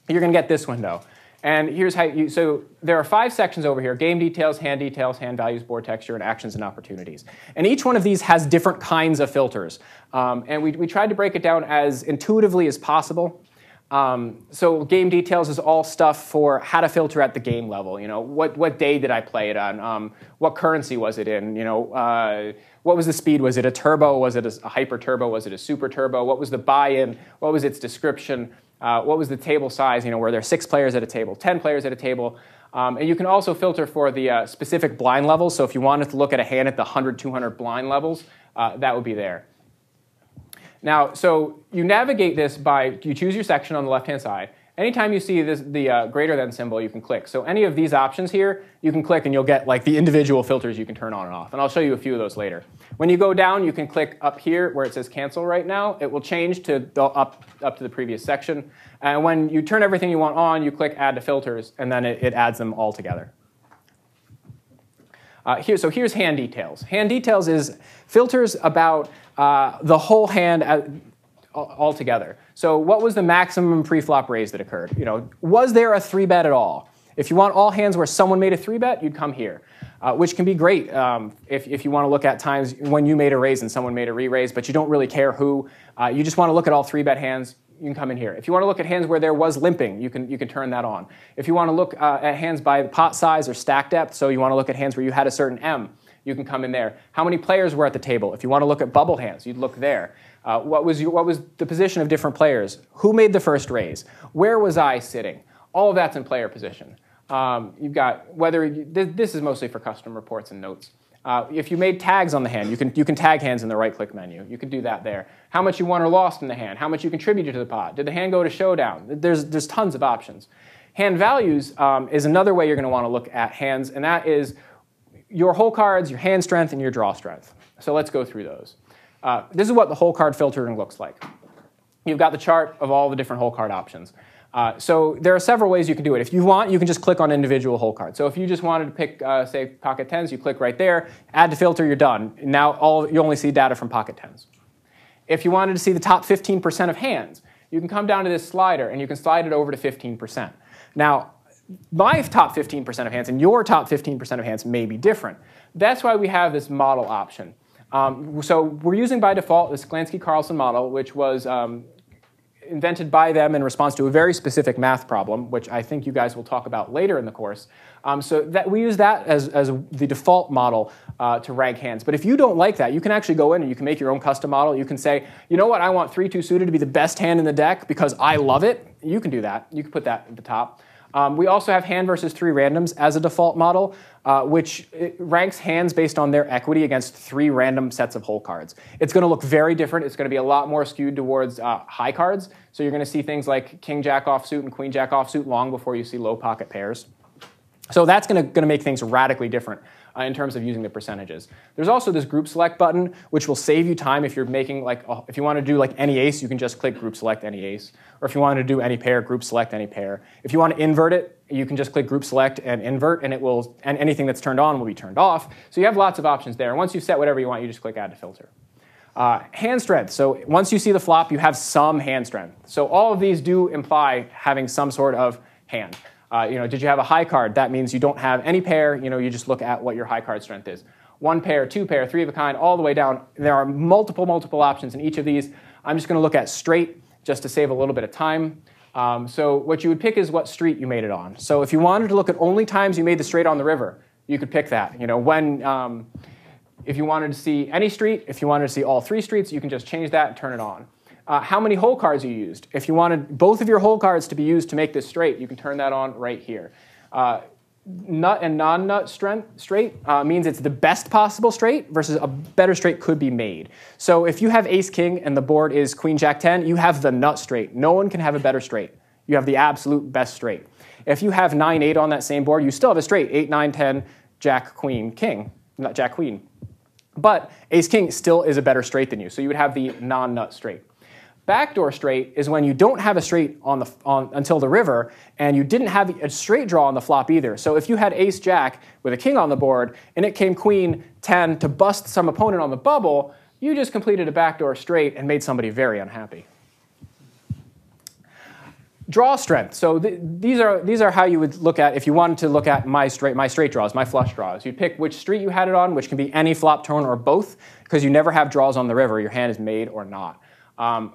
you're going to get this window. And here's how you, so there are five sections over here, game details, hand details, hand values, board texture, and actions and opportunities. And each one of these has different kinds of filters. Um, and we, we tried to break it down as intuitively as possible. Um, so game details is all stuff for how to filter at the game level. You know, what, what day did I play it on? Um, what currency was it in? You know, uh, what was the speed? Was it a turbo? Was it a, a hyper turbo? Was it a super turbo? What was the buy-in? What was its description? Uh, what was the table size? You know, were there six players at a table, 10 players at a table? Um, and you can also filter for the uh, specific blind levels. So if you wanted to look at a hand at the 100, 200 blind levels, uh, that would be there. Now, so you navigate this by, you choose your section on the left-hand side, Anytime you see this, the uh, greater than symbol, you can click. So any of these options here, you can click and you'll get like the individual filters you can turn on and off. And I'll show you a few of those later. When you go down, you can click up here where it says cancel right now. It will change to the, up, up to the previous section. And when you turn everything you want on, you click add to filters, and then it, it adds them all together. Uh, here, so here's hand details. Hand details is filters about uh, the whole hand altogether. So what was the maximum pre-flop raise that occurred? You know, was there a three bet at all? If you want all hands where someone made a three bet, you'd come here, uh, which can be great um, if, if you want to look at times when you made a raise and someone made a re-raise, but you don't really care who. Uh, you just want to look at all three bet hands. You can come in here. If you want to look at hands where there was limping, you can you can turn that on. If you want to look uh, at hands by pot size or stack depth, so you want to look at hands where you had a certain M, you can come in there. How many players were at the table? If you want to look at bubble hands, you'd look there. Uh, what, was your, what was the position of different players? Who made the first raise? Where was I sitting? All of that's in player position. Um, you've got whether you, this is mostly for custom reports and notes. Uh, if you made tags on the hand, you can, you can tag hands in the right click menu. You can do that there. How much you won or lost in the hand, how much you contributed to the pot. Did the hand go to showdown? There's, there's tons of options. Hand values um, is another way you're going to want to look at hands, and that is your hole cards, your hand strength, and your draw strength. So let's go through those. Uh, this is what the hole card filtering looks like. You've got the chart of all the different hole card options. Uh, so there are several ways you can do it. If you want, you can just click on individual hole cards. So if you just wanted to pick, uh, say, pocket tens, you click right there, add to filter, you're done. Now all, you only see data from pocket tens. If you wanted to see the top 15% of hands, you can come down to this slider and you can slide it over to 15%. Now, my top 15% of hands and your top 15% of hands may be different. That's why we have this model option. Um, so we're using by default the Sklansky-Karlson model, which was um, invented by them in response to a very specific math problem, which I think you guys will talk about later in the course. Um, so that we use that as, as the default model uh, to rank hands. But if you don't like that, you can actually go in and you can make your own custom model. You can say, you know what, I want 3-2 suited to be the best hand in the deck because I love it. You can do that. You can put that at the top. Um, we also have hand versus three randoms as a default model, uh, which ranks hands based on their equity against three random sets of hole cards. It's going to look very different. It's going to be a lot more skewed towards uh, high cards. So you're going to see things like king jack offsuit and queen jack offsuit long before you see low pocket pairs. So that's going to make things radically different uh, in terms of using the percentages. There's also this group select button, which will save you time if you're making like, if you want to do like any ace, you can just click group select any ace. Or if you want to do any pair, group select any pair. If you want to invert it, you can just click group select and invert, and it will, and anything that's turned on will be turned off. So you have lots of options there. And once you've set whatever you want, you just click add to filter. Uh, hand strength. So once you see the flop, you have some hand strength. So all of these do imply having some sort of hand. Uh, you know, did you have a high card? That means you don't have any pair. You know, you just look at what your high card strength is. One pair, two pair, three of a kind, all the way down. There are multiple, multiple options in each of these. I'm just going to look at straight just to save a little bit of time. Um, so what you would pick is what street you made it on. So if you wanted to look at only times you made the straight on the river, you could pick that. You know, when um, if you wanted to see any street, if you wanted to see all three streets, you can just change that and turn it on uh, how many hole cards you used. If you wanted both of your hole cards to be used to make this straight, you can turn that on right here. Uh, nut and non-nut straight uh, means it's the best possible straight versus a better straight could be made. So if you have ace king and the board is queen jack 10, you have the nut straight. No one can have a better straight. You have the absolute best straight. If you have 9 8 on that same board, you still have a straight 8 9 10 jack queen king, not jack queen. But ace king still is a better straight than you. So you would have the non-nut straight. Backdoor straight is when you don't have a straight on the, on, until the river, and you didn't have a straight draw on the flop either. So if you had ace jack with a king on the board, and it came queen 10 to bust some opponent on the bubble, you just completed a backdoor straight and made somebody very unhappy. Draw strength. So th these, are, these are how you would look at if you wanted to look at my straight, my straight draws, my flush draws. You'd pick which street you had it on, which can be any flop turn or both, because you never have draws on the river. Your hand is made or not. Um,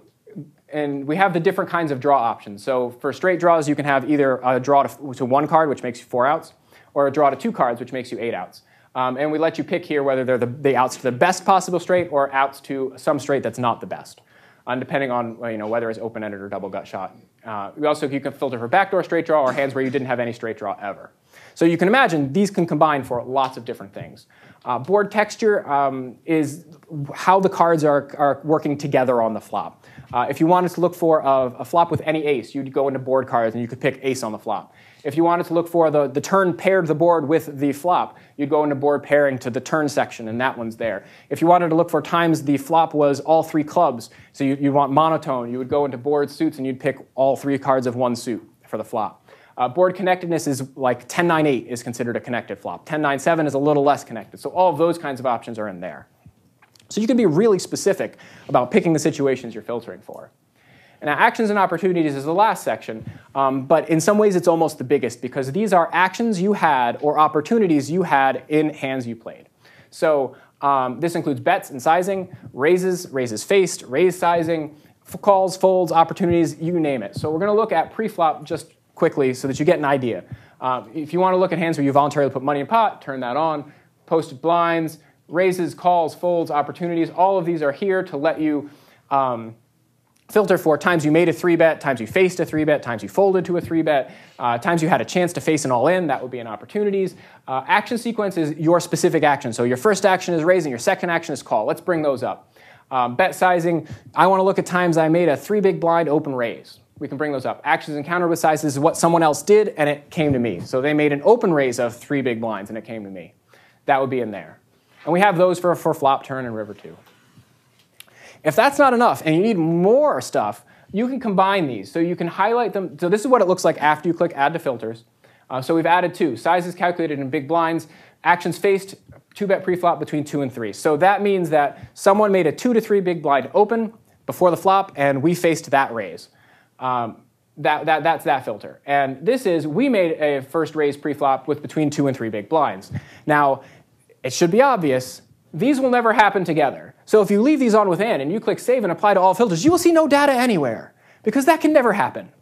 and we have the different kinds of draw options. So for straight draws, you can have either a draw to, to one card, which makes you four outs, or a draw to two cards, which makes you eight outs. Um, and we let you pick here whether they're the, the, outs to the best possible straight or outs to some straight that's not the best, uh, depending on you know, whether it's open-ended or double gut shot. Uh, we also you can filter for backdoor straight draw or hands where you didn't have any straight draw ever. So you can imagine these can combine for lots of different things. Uh, board texture um, is how the cards are, are working together on the flop. Uh, if you wanted to look for a, a, flop with any ace, you'd go into board cards and you could pick ace on the flop. If you wanted to look for the, the turn paired the board with the flop, you'd go into board pairing to the turn section, and that one's there. If you wanted to look for times the flop was all three clubs, so you, you want monotone, you would go into board suits and you'd pick all three cards of one suit for the flop. Uh, board connectedness is like 10-9-8 is considered a connected flop. 10-9-7 is a little less connected. So all of those kinds of options are in there. So you can be really specific about picking the situations you're filtering for. Now actions and opportunities is the last section, um, but in some ways it's almost the biggest because these are actions you had or opportunities you had in hands you played. So um, this includes bets and sizing, raises, raises faced, raise sizing, calls, folds, opportunities, you name it. So we're going to look at pre-flop just quickly so that you get an idea. Um, if you want to look at hands where you voluntarily put money in pot, turn that on. Posted blinds, raises, calls, folds, opportunities, all of these are here to let you um, filter for times you made a three bet, times you faced a three bet, times you folded to a three bet, uh, times you had a chance to face an all in, that would be an opportunities. Uh, action sequence is your specific action. So your first action is raising, your second action is call. Let's bring those up. Um, bet sizing, I want to look at times I made a three big blind open raise. We can bring those up. Actions encountered with sizes is what someone else did and it came to me. So they made an open raise of three big blinds and it came to me. That would be in there. And we have those for, for flop, turn, and river too. If that's not enough and you need more stuff, you can combine these. So you can highlight them. So this is what it looks like after you click Add to Filters. Uh, so we've added two. Sizes calculated in big blinds. Actions faced, two bet preflop between two and three. So that means that someone made a two to three big blind open before the flop, and we faced that raise. Um, that, that, that's that filter. And this is, we made a first raise preflop with between two and three big blinds. Now, it should be obvious, these will never happen together. So if you leave these on within and you click save and apply to all filters, you will see no data anywhere, because that can never happen.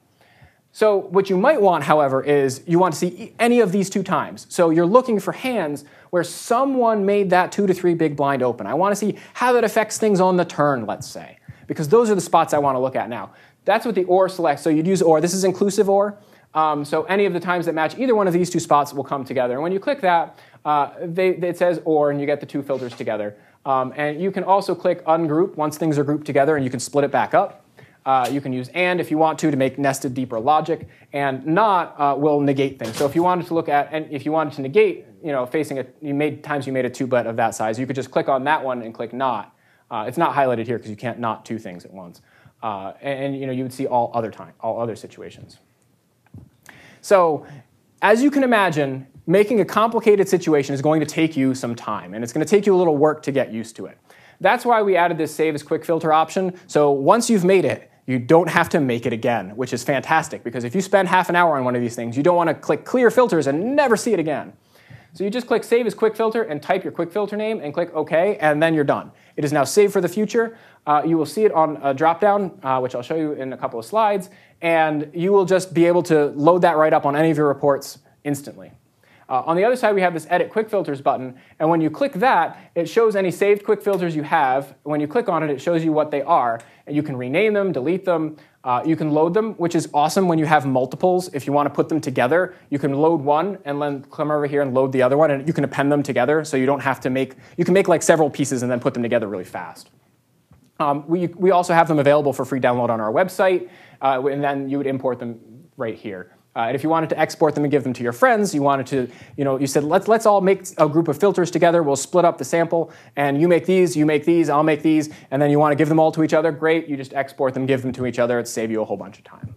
So what you might want, however, is you want to see any of these two times. So you're looking for hands where someone made that two to three big blind open. I want to see how that affects things on the turn, let's say, because those are the spots I want to look at now. That's what the OR selects. So you'd use OR. This is inclusive OR. Um, so any of the times that match either one of these two spots will come together. And when you click that, uh, they, it says OR, and you get the two filters together. Um, and you can also click ungroup once things are grouped together, and you can split it back up. Uh, you can use and if you want to to make nested deeper logic, and not uh, will negate things. So if you wanted to look at and if you wanted to negate, you know, facing a you made times you made a two bet of that size, you could just click on that one and click not. Uh, it's not highlighted here because you can't not two things at once. Uh, and, you know you would see all other time, all other situations. So as you can imagine, making a complicated situation is going to take you some time, and it's going to take you a little work to get used to it. That's why we added this save as quick filter option. So once you've made it, you don't have to make it again, which is fantastic because if you spend half an hour on one of these things, you don't want to click clear filters and never see it again. So you just click Save as Quick Filter and type your quick filter name and click OK, and then you're done. It is now saved for the future. Uh, you will see it on a dropdown, uh, which I'll show you in a couple of slides, and you will just be able to load that right up on any of your reports instantly. Uh, on the other side, we have this Edit Quick Filters button, and when you click that, it shows any saved quick filters you have. When you click on it, it shows you what they are, and you can rename them, delete them, uh, you can load them, which is awesome when you have multiples. If you want to put them together, you can load one and then come over here and load the other one, and you can append them together, so you don't have to make, you can make like several pieces and then put them together really fast. Um, we, we also have them available for free download on our website, uh, and then you would import them right here. Uh, and if you wanted to export them and give them to your friends, you wanted to, you know, you said, let's, let's all make a group of filters together. We'll split up the sample, and you make these, you make these, I'll make these, and then you want to give them all to each other. Great, you just export them, give them to each other. It save you a whole bunch of time.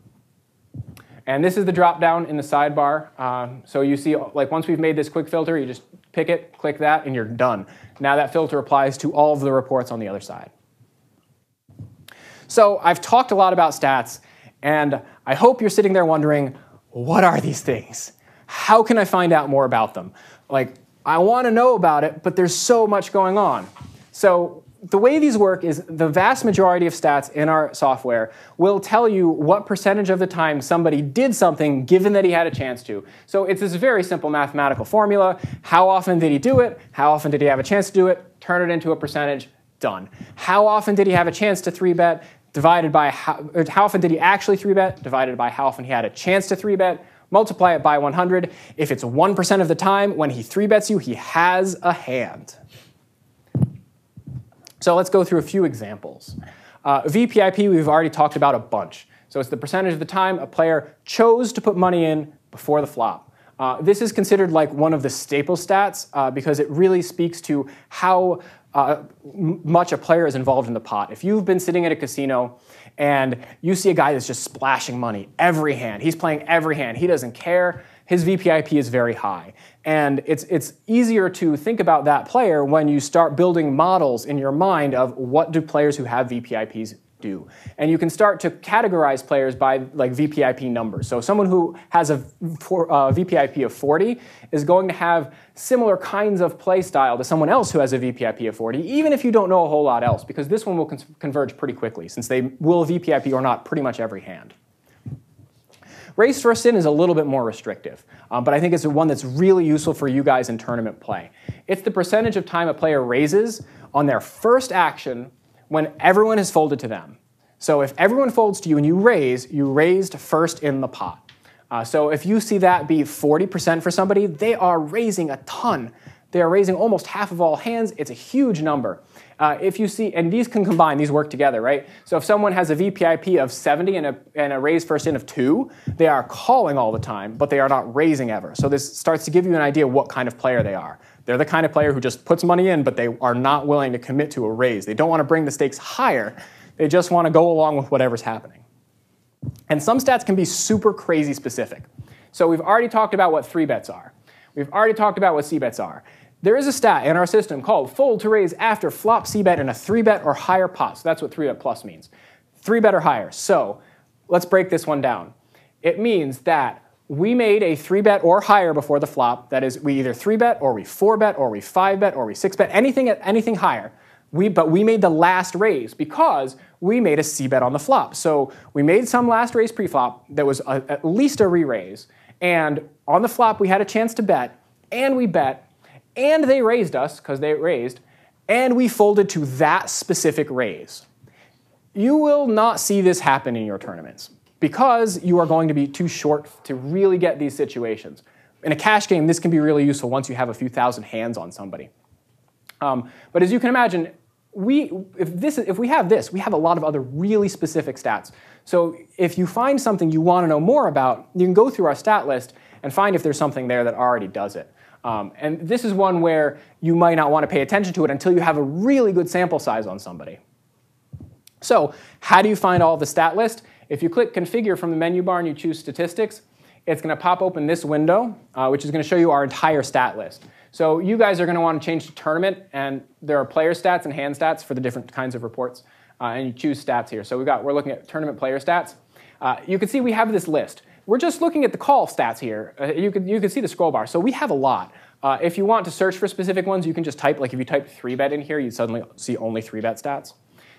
And this is the drop down in the sidebar. Um, so you see, like once we've made this quick filter, you just pick it, click that, and you're done. Now that filter applies to all of the reports on the other side. So I've talked a lot about stats, and I hope you're sitting there wondering, what are these things? How can I find out more about them? Like, I want to know about it, but there's so much going on. So, the way these work is the vast majority of stats in our software will tell you what percentage of the time somebody did something given that he had a chance to. So it's this very simple mathematical formula. How often did he do it? How often did he have a chance to do it? Turn it into a percentage, done. How often did he have a chance to three bet? Divided by how, how often did he actually 3-bet, divided by how often he had a chance to 3-bet, multiply it by 100. If it's 1% of the time when he 3-bets you, he has a hand. So let's go through a few examples. Uh, VPIP, we've already talked about a bunch. So it's the percentage of the time a player chose to put money in before the flop. Uh, this is considered like one of the staple stats uh, because it really speaks to how uh, much a player is involved in the pot. If you've been sitting at a casino and you see a guy that's just splashing money every hand, he's playing every hand, he doesn't care, his VPIP is very high. And it's, it's easier to think about that player when you start building models in your mind of what do players who have VPIPs do. And you can start to categorize players by like VPIP numbers. So someone who has a for, uh, VPIP of 40 is going to have similar kinds of play style to someone else who has a VPIP of 40, even if you don't know a whole lot else, because this one will con converge pretty quickly, since they will VPIP or not pretty much every hand. Raise first in is a little bit more restrictive, um, but I think it's one that's really useful for you guys in tournament play. It's the percentage of time a player raises on their first action when everyone has folded to them. So if everyone folds to you and you raise, you raised first in the pot. Uh, so if you see that be 40% for somebody, they are raising a ton. They are raising almost half of all hands. It's a huge number. Uh, if you see, and these can combine, these work together, right? So if someone has a VPIP of 70 and a, and a raise first in of 2, they are calling all the time, but they are not raising ever. So this starts to give you an idea what kind of player they are. They're the kind of player who just puts money in, but they are not willing to commit to a raise. They don't want to bring the stakes higher. They just want to go along with whatever's happening. And some stats can be super crazy specific. So we've already talked about what three bets are. We've already talked about what C bets are. There is a stat in our system called fold to raise after flop C bet in a three bet or higher pot. So that's what three bet plus means. Three bet or higher. So let's break this one down. It means that we made a three bet or higher before the flop. That is, we either three bet or we four bet or we five bet or we six bet, anything, at anything higher. We, but we made the last raise because we made a C bet on the flop. So we made some last raise pre-flop that was a, at least a re-raise. And on the flop, we had a chance to bet, and we bet, and they raised us because they raised, and we folded to that specific raise. You will not see this happen in your tournaments because you are going to be too short to really get these situations. In a cash game, this can be really useful once you have a few thousand hands on somebody. Um, but as you can imagine, we, if, this, if we have this, we have a lot of other really specific stats. So if you find something you want to know more about, you can go through our stat list and find if there's something there that already does it. Um, and this is one where you might not want to pay attention to it until you have a really good sample size on somebody. So how do you find all the stat list? If you click configure from the menu bar and you choose statistics, it's going to pop open this window, uh, which is going to show you our entire stat list. So you guys are going to want to change to tournament, and there are player stats and hand stats for the different kinds of reports, uh, and you choose stats here. So we've got we're looking at tournament player stats. Uh, you can see we have this list. We're just looking at the call stats here. Uh, you can you can see the scroll bar. So we have a lot. Uh, if you want to search for specific ones, you can just type like if you type three bet in here, you suddenly see only three bet stats.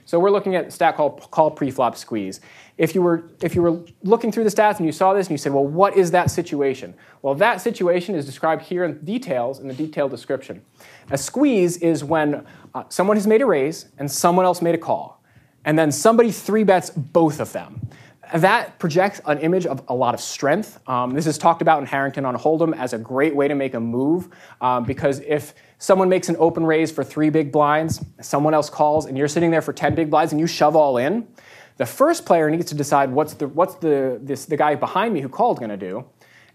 So we're looking at a stat called call preflop squeeze. If you were if you were looking through the stats and you saw this and you said, well, what is that situation? Well, that situation is described here in details in the detailed description. A squeeze is when uh, someone has made a raise and someone else made a call, and then somebody three bets both of them. That projects an image of a lot of strength. Um, this is talked about in Harrington on Hold'em as a great way to make a move um, because if someone makes an open raise for three big blinds, someone else calls, and you're sitting there for 10 big blinds and you shove all in, the first player needs to decide what's the, what's the, this, the guy behind me who called going to do.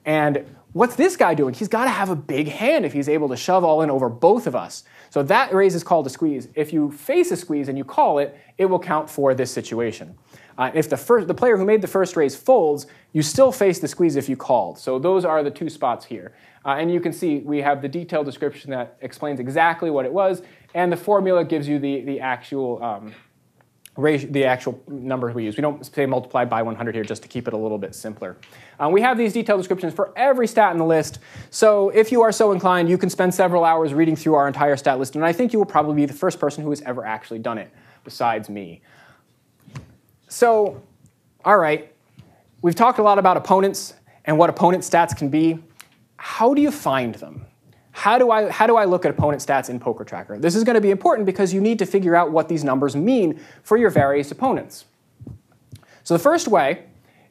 And what's this guy doing? He's got to have a big hand if he's able to shove all in over both of us. So that raise is called a squeeze. If you face a squeeze and you call it, it will count for this situation. Uh, if the, first, the player who made the first raise folds, you still face the squeeze if you called. So those are the two spots here. Uh, and you can see we have the detailed description that explains exactly what it was, and the formula gives you the, the actual um, the actual number we use. We don't say multiply by 100 here just to keep it a little bit simpler. Uh, we have these detailed descriptions for every stat in the list, so if you are so inclined, you can spend several hours reading through our entire stat list, and I think you will probably be the first person who has ever actually done it, besides me. So, all right, we've talked a lot about opponents and what opponent stats can be how do you find them? How do, I, how do I look at opponent stats in PokerTracker? This is going to be important because you need to figure out what these numbers mean for your various opponents. So the first way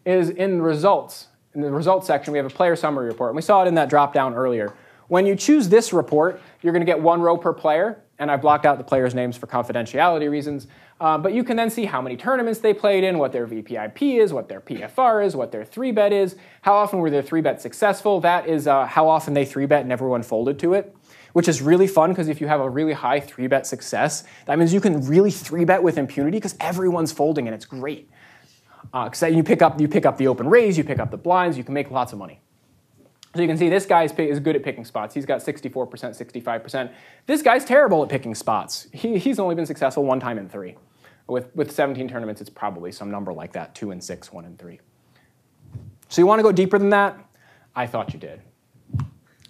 is in results. In the results section, we have a player summary report. And we saw it in that drop down earlier. When you choose this report, you're going to get one row per player. And I've blocked out the players' names for confidentiality reasons. Um, but you can then see how many tournaments they played in, what their VPIP is, what their PFR is, what their three bet is, how often were their three bet successful. That is uh, how often they three bet and everyone folded to it, which is really fun because if you have a really high three bet success, that means you can really three bet with impunity because everyone's folding and it's great. Because uh, you pick up you pick up the open raise, you pick up the blinds, you can make lots of money. So you can see this guy is, good at picking spots. He's got 64%, 65%. This guy's terrible at picking spots. He, he's only been successful one time in three. With, with 17 tournaments, it's probably some number like that, two and six, one and three. So you want to go deeper than that? I thought you did.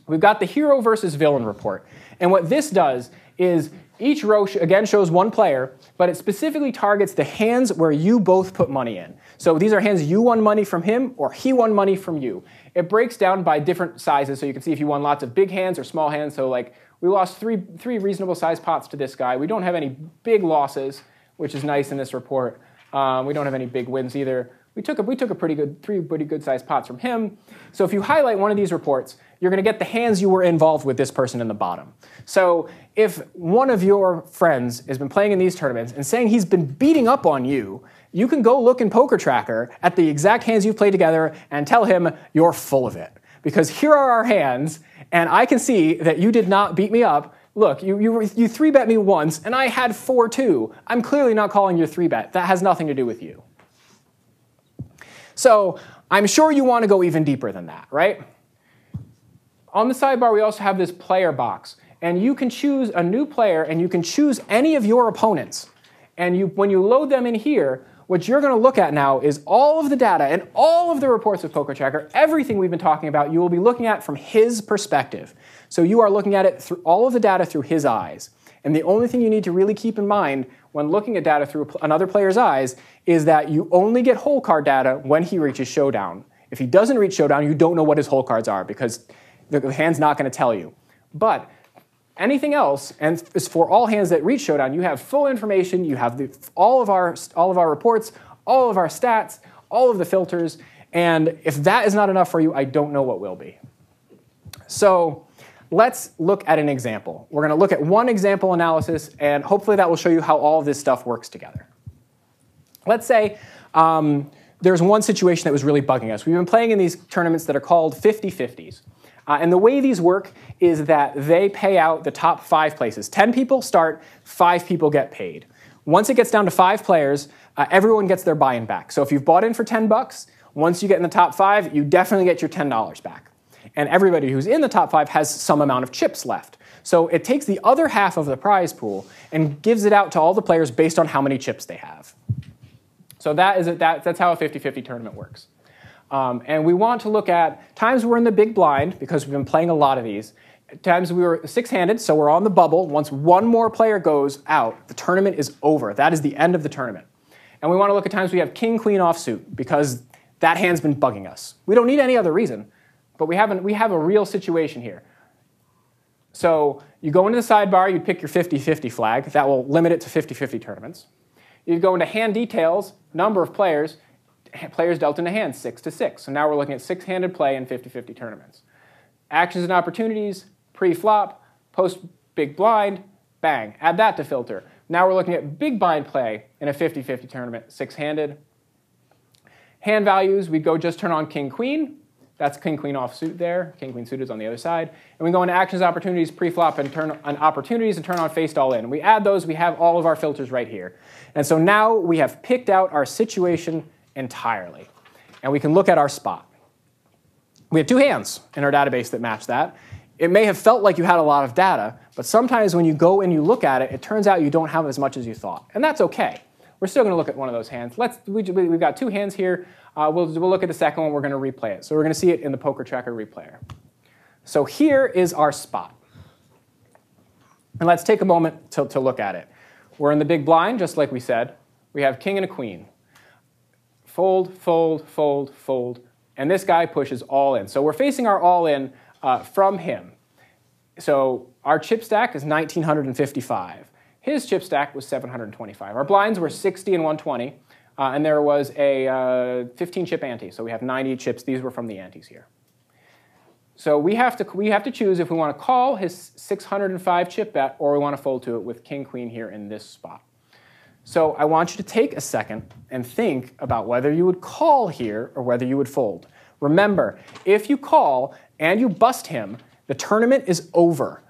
We've got the hero versus villain report. And what this does is each row, again, shows one player, but it specifically targets the hands where you both put money in. So these are hands you won money from him or he won money from you. It breaks down by different sizes, so you can see if you won lots of big hands or small hands. So like we lost three, three reasonable sized pots to this guy. We don't have any big losses which is nice in this report. Um, we don't have any big wins either. We took a, we took a pretty good, three pretty good sized pots from him. So if you highlight one of these reports, you're going to get the hands you were involved with this person in the bottom. So if one of your friends has been playing in these tournaments and saying he's been beating up on you, you can go look in PokerTracker at the exact hands you've played together and tell him you're full of it. Because here are our hands, and I can see that you did not beat me up, look, you, you, you three bet me once and I had four two. I'm clearly not calling your three bet. That has nothing to do with you. So I'm sure you want to go even deeper than that, right? On the sidebar, we also have this player box. And you can choose a new player and you can choose any of your opponents. And you, when you load them in here, what you're going to look at now is all of the data and all of the reports of PokerTracker, everything we've been talking about, you will be looking at from his perspective. So you are looking at it through all of the data through his eyes. And the only thing you need to really keep in mind when looking at data through another player's eyes is that you only get hole card data when he reaches showdown. If he doesn't reach showdown, you don't know what his hole cards are because the hand's not going to tell you. But anything else, and it's for all hands that reach showdown, you have full information. You have the, all of our all of our reports, all of our stats, all of the filters. And if that is not enough for you, I don't know what will be. So let's look at an example. We're going to look at one example analysis, and hopefully that will show you how all of this stuff works together. Let's say um, there's one situation that was really bugging us. We've been playing in these tournaments that are called 50-50s. Uh, and the way these work is that they pay out the top five places. 10 people start, five people get paid. Once it gets down to five players, uh, everyone gets their buy-in back. So if you've bought in for 10 bucks, once you get in the top five, you definitely get your $10 back. And everybody who's in the top five has some amount of chips left. So it takes the other half of the prize pool and gives it out to all the players based on how many chips they have. So that is a, that, that's how a 50-50 tournament works. Um, and we want to look at times we're in the big blind because we've been playing a lot of these. Times we were six-handed, so we're on the bubble. Once one more player goes out, the tournament is over. That is the end of the tournament. And we want to look at times we have king, queen offsuit because that hand's been bugging us. We don't need any other reason, but we have, an, we have a real situation here. So you go into the sidebar, you pick your 50-50 flag. That will limit it to 50-50 tournaments. You go into hand details, number of players, players dealt into hands, six to six. So now we're looking at six-handed play in 50-50 tournaments. Actions and opportunities, pre-flop, post-big blind, bang. Add that to filter. Now we're looking at big blind play in a 50-50 tournament, six-handed. Hand values, we go just turn on king-queen. That's king-queen offsuit there. King-queen suited is on the other side. And we go into actions, opportunities, pre-flop, and turn on opportunities and turn on faced all in. We add those, we have all of our filters right here. And so now we have picked out our situation entirely. And we can look at our spot. We have two hands in our database that match that. It may have felt like you had a lot of data, but sometimes when you go and you look at it, it turns out you don't have as much as you thought. And that's okay. We're still going to look at one of those hands. Let's, we, have got two hands here. Uh, we'll, we'll look at the second one. We're going to replay it. So we're going to see it in the PokerTracker replayer. So here is our spot. And let's take a moment to, to look at it. We're in the big blind, just like we said. We have king and a queen fold, fold, fold, fold, and this guy pushes all in. So we're facing our all in uh, from him. So our chip stack is 1955. His chip stack was 725. Our blinds were 60 and 120, uh, and there was a uh, 15 chip ante. So we have 90 chips. These were from the antes here. So we have to we have to choose if we want to call his 605 chip bet or we want to fold to it with king queen here in this spot. So I want you to take a second and think about whether you would call here or whether you would fold. Remember, if you call and you bust him, the tournament is over.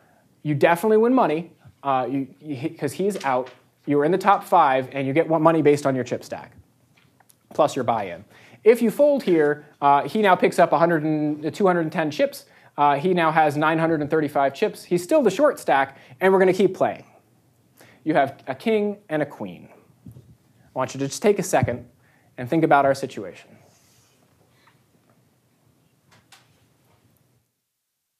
You definitely win money because uh, he's out. You're in the top five, and you get money based on your chip stack, plus your buy-in. If you fold here, uh, he now picks up 100 and, 210 chips. Uh, he now has 935 chips. He's still the short stack, and we're going to keep playing you have a king and a queen. I want you to just take a second and think about our situation.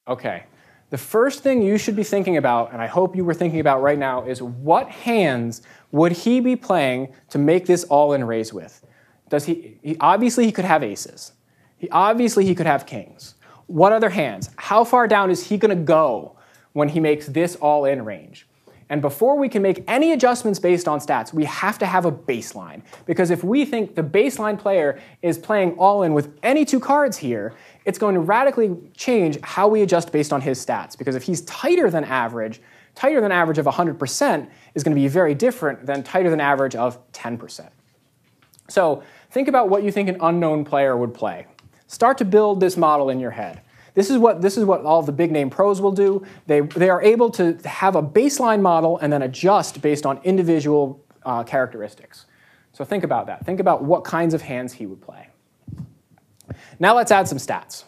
Okay, the first thing you should be thinking about, and I hope you were thinking about right now, is what hands would he be playing to make this all in raise with? Does he, he obviously he could have aces. He obviously he could have kings. What other hands? How far down is he going to go when he makes this all in range? And before we can make any adjustments based on stats, we have to have a baseline. Because if we think the baseline player is playing all in with any two cards here, it's going to radically change how we adjust based on his stats. Because if he's tighter than average, tighter than average of 100% is going to be very different than tighter than average of 10%. So think about what you think an unknown player would play. Start to build this model in your head. This is what, this is what all the big name pros will do. They, they are able to have a baseline model and then adjust based on individual uh, characteristics. So think about that. Think about what kinds of hands he would play. Now let's add some stats.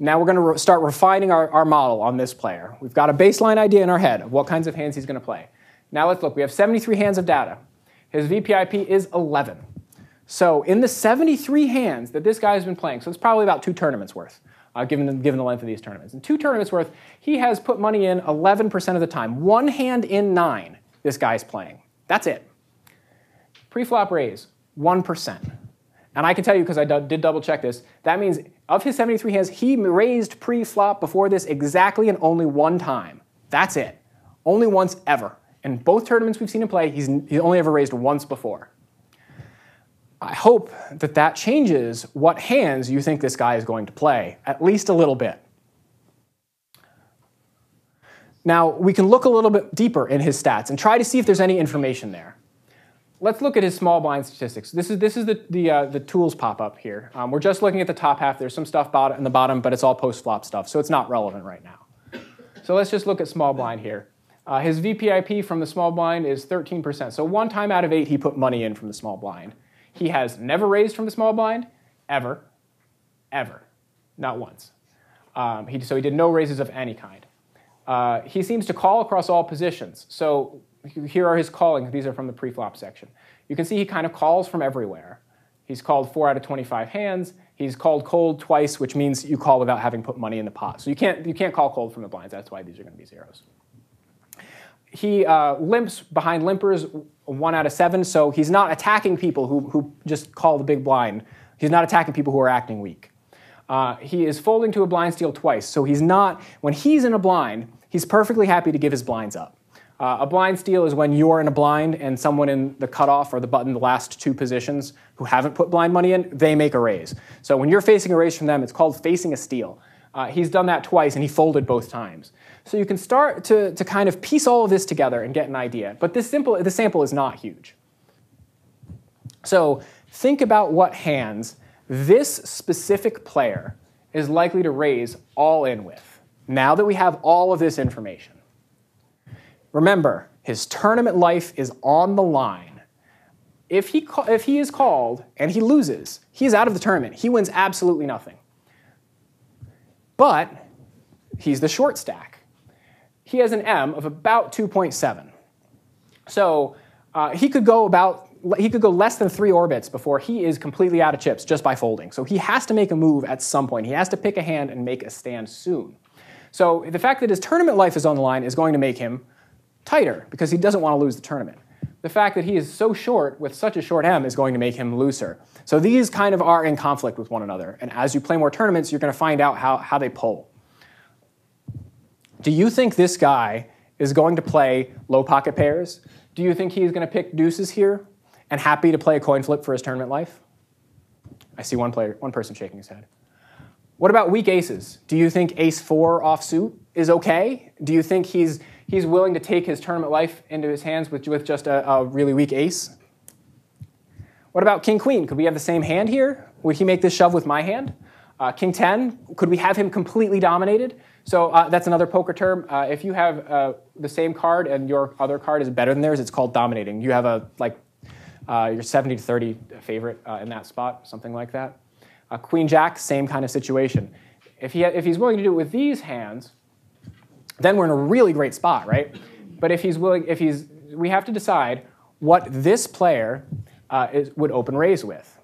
Now we're going to re- start refining our, our model on this player. We've got a baseline idea in our head of what kinds of hands he's going to play. Now let's look. We have 73 hands of data. His VPIP is 11. So in the 73 hands that this guy has been playing, so it's probably about two tournaments worth, uh, given, the, given the length of these tournaments. In two tournaments worth, he has put money in 11% of the time. One hand in nine, this guy's playing. That's it. Pre-flop raise, 1%. And I can tell you, because I did double check this, that means of his 73 hands, he raised pre-flop before this exactly and only one time. That's it. Only once ever. In both tournaments we've seen him play, he's, he's only ever raised once before. I hope that that changes what hands you think this guy is going to play, at least a little bit. Now, we can look a little bit deeper in his stats and try to see if there's any information there let's look at his small blind statistics. This is, this is the, the, uh, the tools pop-up here. Um, we're just looking at the top half. There's some stuff in the bottom, but it's all post-flop stuff, so it's not relevant right now. So let's just look at small blind here. Uh, his VPIP from the small blind is 13%. So one time out of eight, he put money in from the small blind. He has never raised from the small blind, ever, ever, not once. Um, he, so he did no raises of any kind. Uh, he seems to call across all positions. So here are his callings. These are from the pre-flop section. You can see he kind of calls from everywhere. He's called 4 out of 25 hands. He's called cold twice, which means you call without having put money in the pot. So you can't, you can't call cold from the blinds. That's why these are going to be zeros. He uh, limps behind limpers 1 out of 7, so he's not attacking people who, who just call the big blind. He's not attacking people who are acting weak. Uh, he is folding to a blind steal twice, so he's not, when he's in a blind, he's perfectly happy to give his blinds up. Uh, a blind steal is when you're in a blind and someone in the cutoff or the button, the last two positions, who haven't put blind money in, they make a raise. So when you're facing a raise from them, it's called facing a steal. Uh, he's done that twice and he folded both times. So you can start to, to kind of piece all of this together and get an idea. But this simple, the sample is not huge. So think about what hands this specific player is likely to raise all in with now that we have all of this information. Remember, his tournament life is on the line. If he, if he is called and he loses, he's out of the tournament. He wins absolutely nothing. But he's the short stack. He has an M of about 2.7. So uh, he could go about he could go less than three orbits before he is completely out of chips just by folding. So he has to make a move at some point. He has to pick a hand and make a stand soon. So the fact that his tournament life is on the line is going to make him tighter because he doesn't want to lose the tournament. The fact that he is so short with such a short M is going to make him looser. So these kind of are in conflict with one another. And as you play more tournaments, you're going to find out how, how they pull. Do you think this guy is going to play low pocket pairs? Do you think he's going to pick deuces here and happy to play a coin flip for his tournament life? I see one player, one person shaking his head. What about weak aces? Do you think ace four offsuit is okay? Do you think he's he's willing to take his tournament life into his hands with, with just a, a really weak ace. What about king queen? Could we have the same hand here? Would he make this shove with my hand? Uh, king 10, could we have him completely dominated? So uh, that's another poker term. Uh, if you have uh, the same card and your other card is better than theirs, it's called dominating. You have a like uh, your 70 to 30 favorite uh, in that spot, something like that. queen jack, same kind of situation. If, he, if he's willing to do it with these hands, then we're in a really great spot, right? But if he's willing, if he's, we have to decide what this player uh, is, would open raise with.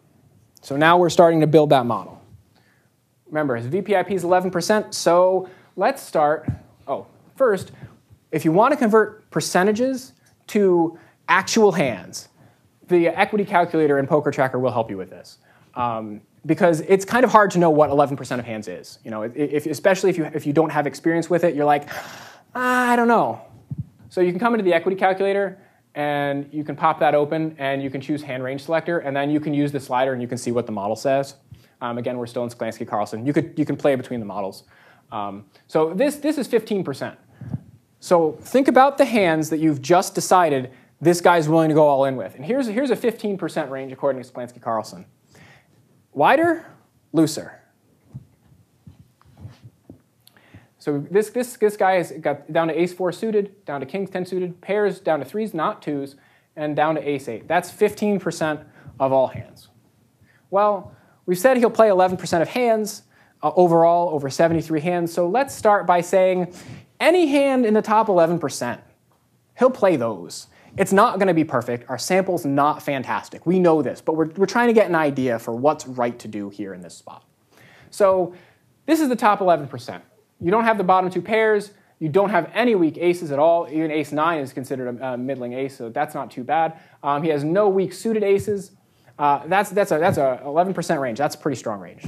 So now we're starting to build that model. Remember, his VPIP is 11%, so let's start. Oh, first, if you want to convert percentages to actual hands, the equity calculator in PokerTracker will help you with this. Um, because it's kind of hard to know what 11% of hands is. You know, if, especially if you, if you don't have experience with it, you're like, ah, I don't know. So you can come into the equity calculator and you can pop that open and you can choose hand range selector and then you can use the slider and you can see what the model says. Um, again, we're still in Sklansky Karlson. You could, you can play between the models. Um, so this, this is 15%. So think about the hands that you've just decided this guy's willing to go all in with. And here's, here's a 15% range according to Sklansky Karlson. Wider, looser. So this, this, this guy has got down to ace 4 suited, down to king 10 suited, pairs down to 3s, not 2s, and down to ace 8. That's 15% of all hands. Well, We've said he'll play 11% of hands uh, overall over 73 hands. So let's start by saying any hand in the top 11%, he'll play those. It's not going to be perfect. Our sample's not fantastic. We know this, but we're, we're trying to get an idea for what's right to do here in this spot. So this is the top 11%. You don't have the bottom two pairs. You don't have any weak aces at all. Even ace 9 is considered a, a middling ace, so that's not too bad. Um, he has no weak suited aces. Uh, that's, that's, a, that's a 11% range. That's a pretty strong range.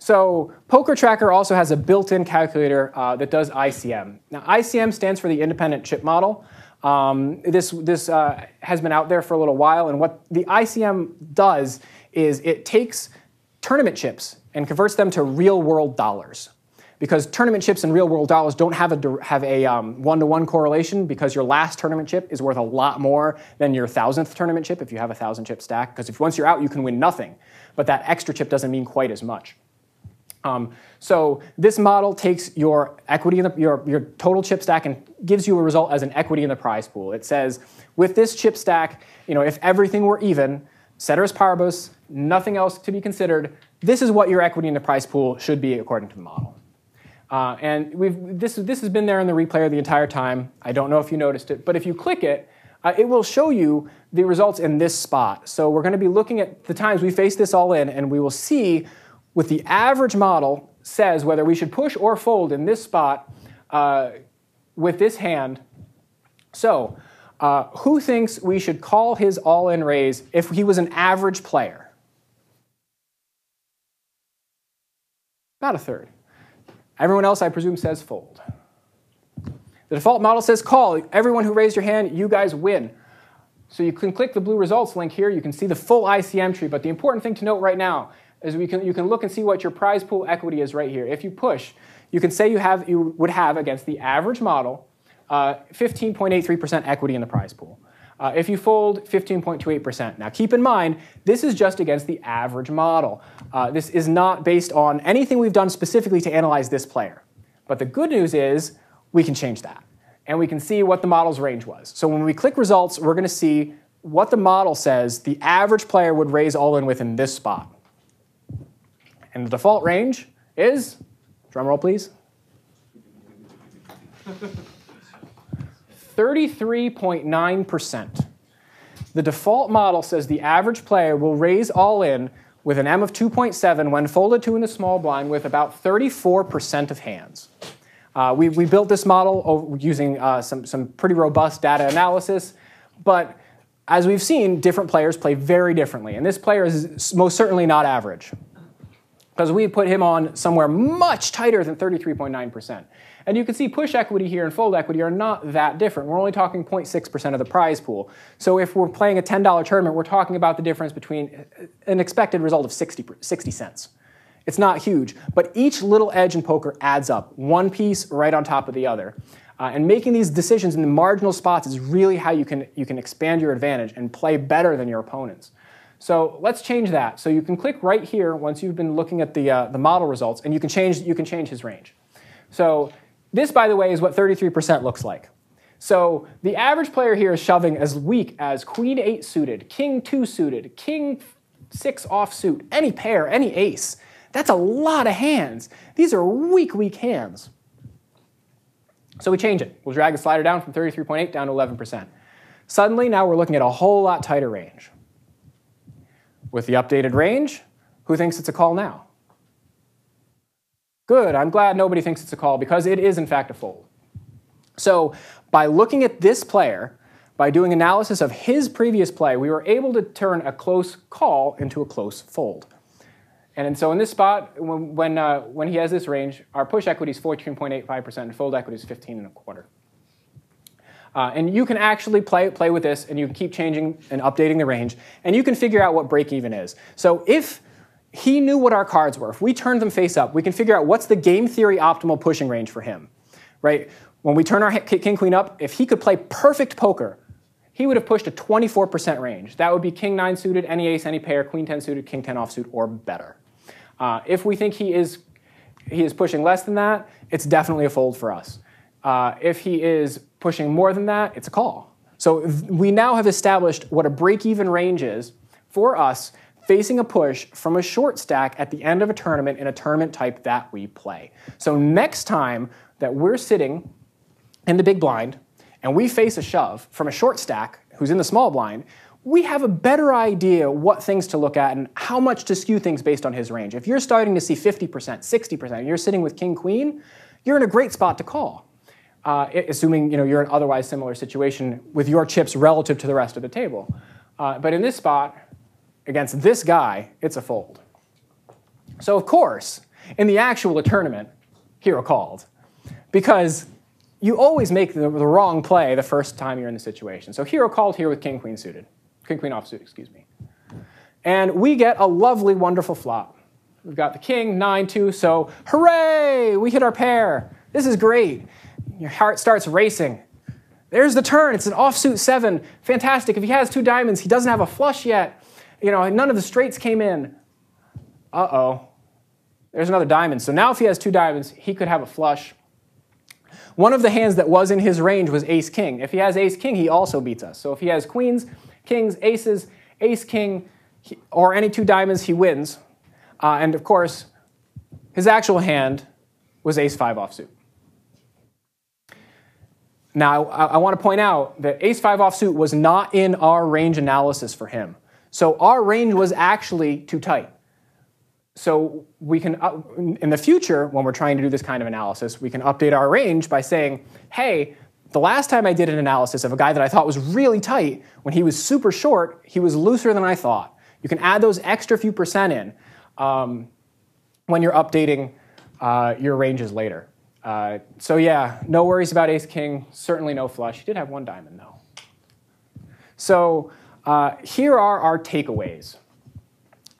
So PokerTracker also has a built-in calculator uh, that does ICM. Now ICM stands for the Independent Chip Model. Um, this this uh, has been out there for a little while, and what the ICM does is it takes tournament chips and converts them to real-world dollars. Because tournament chips and real-world dollars don't have a have a um, one-to-one correlation because your last tournament chip is worth a lot more than your thousandth tournament chip if you have a thousand chip stack. Because if once you're out, you can win nothing, but that extra chip doesn't mean quite as much. Um, so this model takes your equity in the, your, your total chip stack and gives you a result as an equity in the prize pool. It says, with this chip stack, you know, if everything were even, ceteris paribus, nothing else to be considered, this is what your equity in the prize pool should be according to the model. Uh, and we've, this, this has been there in the replayer the entire time. I don't know if you noticed it, but if you click it, uh, it will show you the results in this spot. So we're going to be looking at the times we face this all in, and we will see with the average model says whether we should push or fold in this spot uh, with this hand. So, uh, who thinks we should call his all in raise if he was an average player? About a third. Everyone else, I presume, says fold. The default model says call. Everyone who raised your hand, you guys win. So you can click the blue results link here. You can see the full ICM tree. But the important thing to note right now is we can, you can look and see what your prize pool equity is right here. If you push, you can say you, have, you would have against the average model 15.83% uh, equity in the prize pool. Uh, if you fold, 15.28%. Now keep in mind, this is just against the average model. Uh, this is not based on anything we've done specifically to analyze this player. But the good news is we can change that. And we can see what the model's range was. So when we click results, we're going to see what the model says the average player would raise all in with in this spot. And the default range is, drum roll please, 33.9%. The default model says the average player will raise all in with an M of 2.7 when folded to in the small blind with about 34% of hands. Uh, we, we built this model using uh, some, some pretty robust data analysis, but as we've seen, different players play very differently, and this player is most certainly not average because we put him on somewhere much tighter than 33.9%. And you can see push equity here and fold equity are not that different. We're only talking 0.6% of the prize pool. So if we're playing a $10 tournament, we're talking about the difference between an expected result of 60, 60 cents. It's not huge, but each little edge in poker adds up, one piece right on top of the other. Uh, and making these decisions in the marginal spots is really how you can, you can expand your advantage and play better than your opponents. So let's change that. So you can click right here once you've been looking at the, uh, the model results, and you can, change, you can change his range. So this, by the way, is what 33% looks like. So the average player here is shoving as weak as queen 8 suited, king 2 suited, king 6 offsuit, any pair, any ace. That's a lot of hands. These are weak, weak hands. So we change it. We'll drag the slider down from 33.8 down to 11%. Suddenly, now we're looking at a whole lot tighter range. With the updated range, who thinks it's a call now? Good, I'm glad nobody thinks it's a call because it is in fact a fold. So by looking at this player, by doing analysis of his previous play, we were able to turn a close call into a close fold. And so in this spot, when, when, uh, when he has this range, our push equity is 14.85% and fold equity is 15 and a quarter. Uh, and you can actually play, play with this and you can keep changing and updating the range and you can figure out what break even is. So if he knew what our cards were, if we turned them face up, we can figure out what's the game theory optimal pushing range for him, right? When we turn our king queen up, if he could play perfect poker, he would have pushed a 24% range. That would be king 9 suited, any ace, any pair, queen 10 suited, king 10 offsuit, or better. Uh, if we think he is, he is pushing less than that, it's definitely a fold for us. Uh, if he is pushing more than that, it's a call. So we now have established what a break even range is for us facing a push from a short stack at the end of a tournament in a tournament type that we play. So next time that we're sitting in the big blind and we face a shove from a short stack who's in the small blind, we have a better idea what things to look at and how much to skew things based on his range. If you're starting to see 50%, 60%, and you're sitting with king queen, you're in a great spot to call. Uh, assuming you know, you're in an otherwise similar situation with your chips relative to the rest of the table. Uh, but in this spot, against this guy, it's a fold. So of course, in the actual tournament, hero called. Because you always make the, the, wrong play the first time you're in the situation. So hero called here with king queen suited, king queen offsuit, excuse me. And we get a lovely, wonderful flop. We've got the king, 9 2, so hooray, we hit our pair. This is great. Your heart starts racing. There's the turn, it's an offsuit 7. Fantastic. If he has two diamonds, he doesn't have a flush yet. You know, none of the straights came in. Uh oh. There's another diamond. So now if he has two diamonds, he could have a flush. One of the hands that was in his range was ace king. If he has ace king, he also beats us. So if he has queens, kings, aces, ace king, or any two diamonds, he wins. Uh, and of course, his actual hand was ace five offsuit. Now, I, I want to point out that ace five offsuit was not in our range analysis for him. So our range was actually too tight so we can, uh, in the future, when we're trying to do this kind of analysis, we can update our range by saying, hey, the last time I did an analysis of a guy that I thought was really tight, when he was super short, he was looser than I thought. You can add those extra few percent in um, when you're updating uh, your ranges later. Uh, so yeah, no worries about ace king, certainly no flush. He did have one diamond though. So uh, here are our takeaways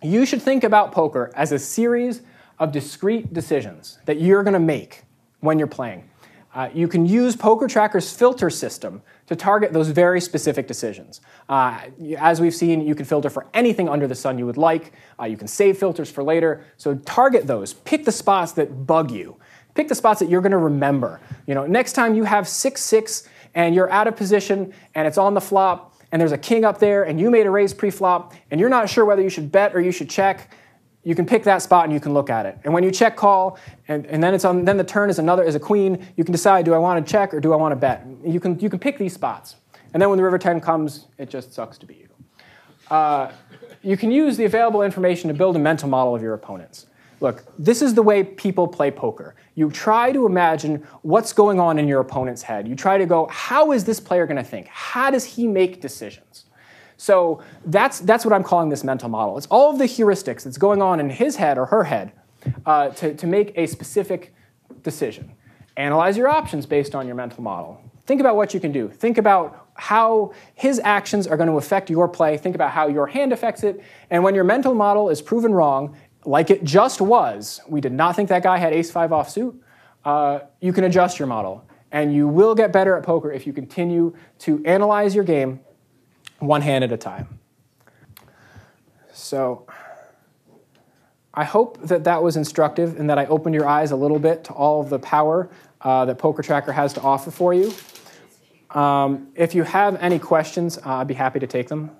you should think about poker as a series of discrete decisions that you're going to make when you're playing. Uh, you can use PokerTracker's filter system to target those very specific decisions. Uh, as we've seen, you can filter for anything under the sun you would like. Uh, you can save filters for later. So target those. Pick the spots that bug you. Pick the spots that you're going to remember. You know, next time you have six six and you're out of position and it's on the flop, and there's a king up there and you made a raise pre-flop and you're not sure whether you should bet or you should check, you can pick that spot and you can look at it. And when you check call and, and then it's on then the turn is another is a queen, you can decide do I want to check or do I want to bet? You can you can pick these spots. And then when the river 10 comes, it just sucks to be you. Uh, you can use the available information to build a mental model of your opponents. Look, this is the way people play poker. You try to imagine what's going on in your opponent's head. You try to go, how is this player going to think? How does he make decisions? So that's, that's what I'm calling this mental model. It's all of the heuristics that's going on in his head or her head uh, to, to make a specific decision. Analyze your options based on your mental model. Think about what you can do. Think about how his actions are going to affect your play. Think about how your hand affects it. And when your mental model is proven wrong, like it just was, we did not think that guy had ace five offsuit, uh, you can adjust your model. And you will get better at poker if you continue to analyze your game one hand at a time. So I hope that that was instructive and that I opened your eyes a little bit to all of the power uh, that PokerTracker has to offer for you. Um, if you have any questions, uh, I'd be happy to take them.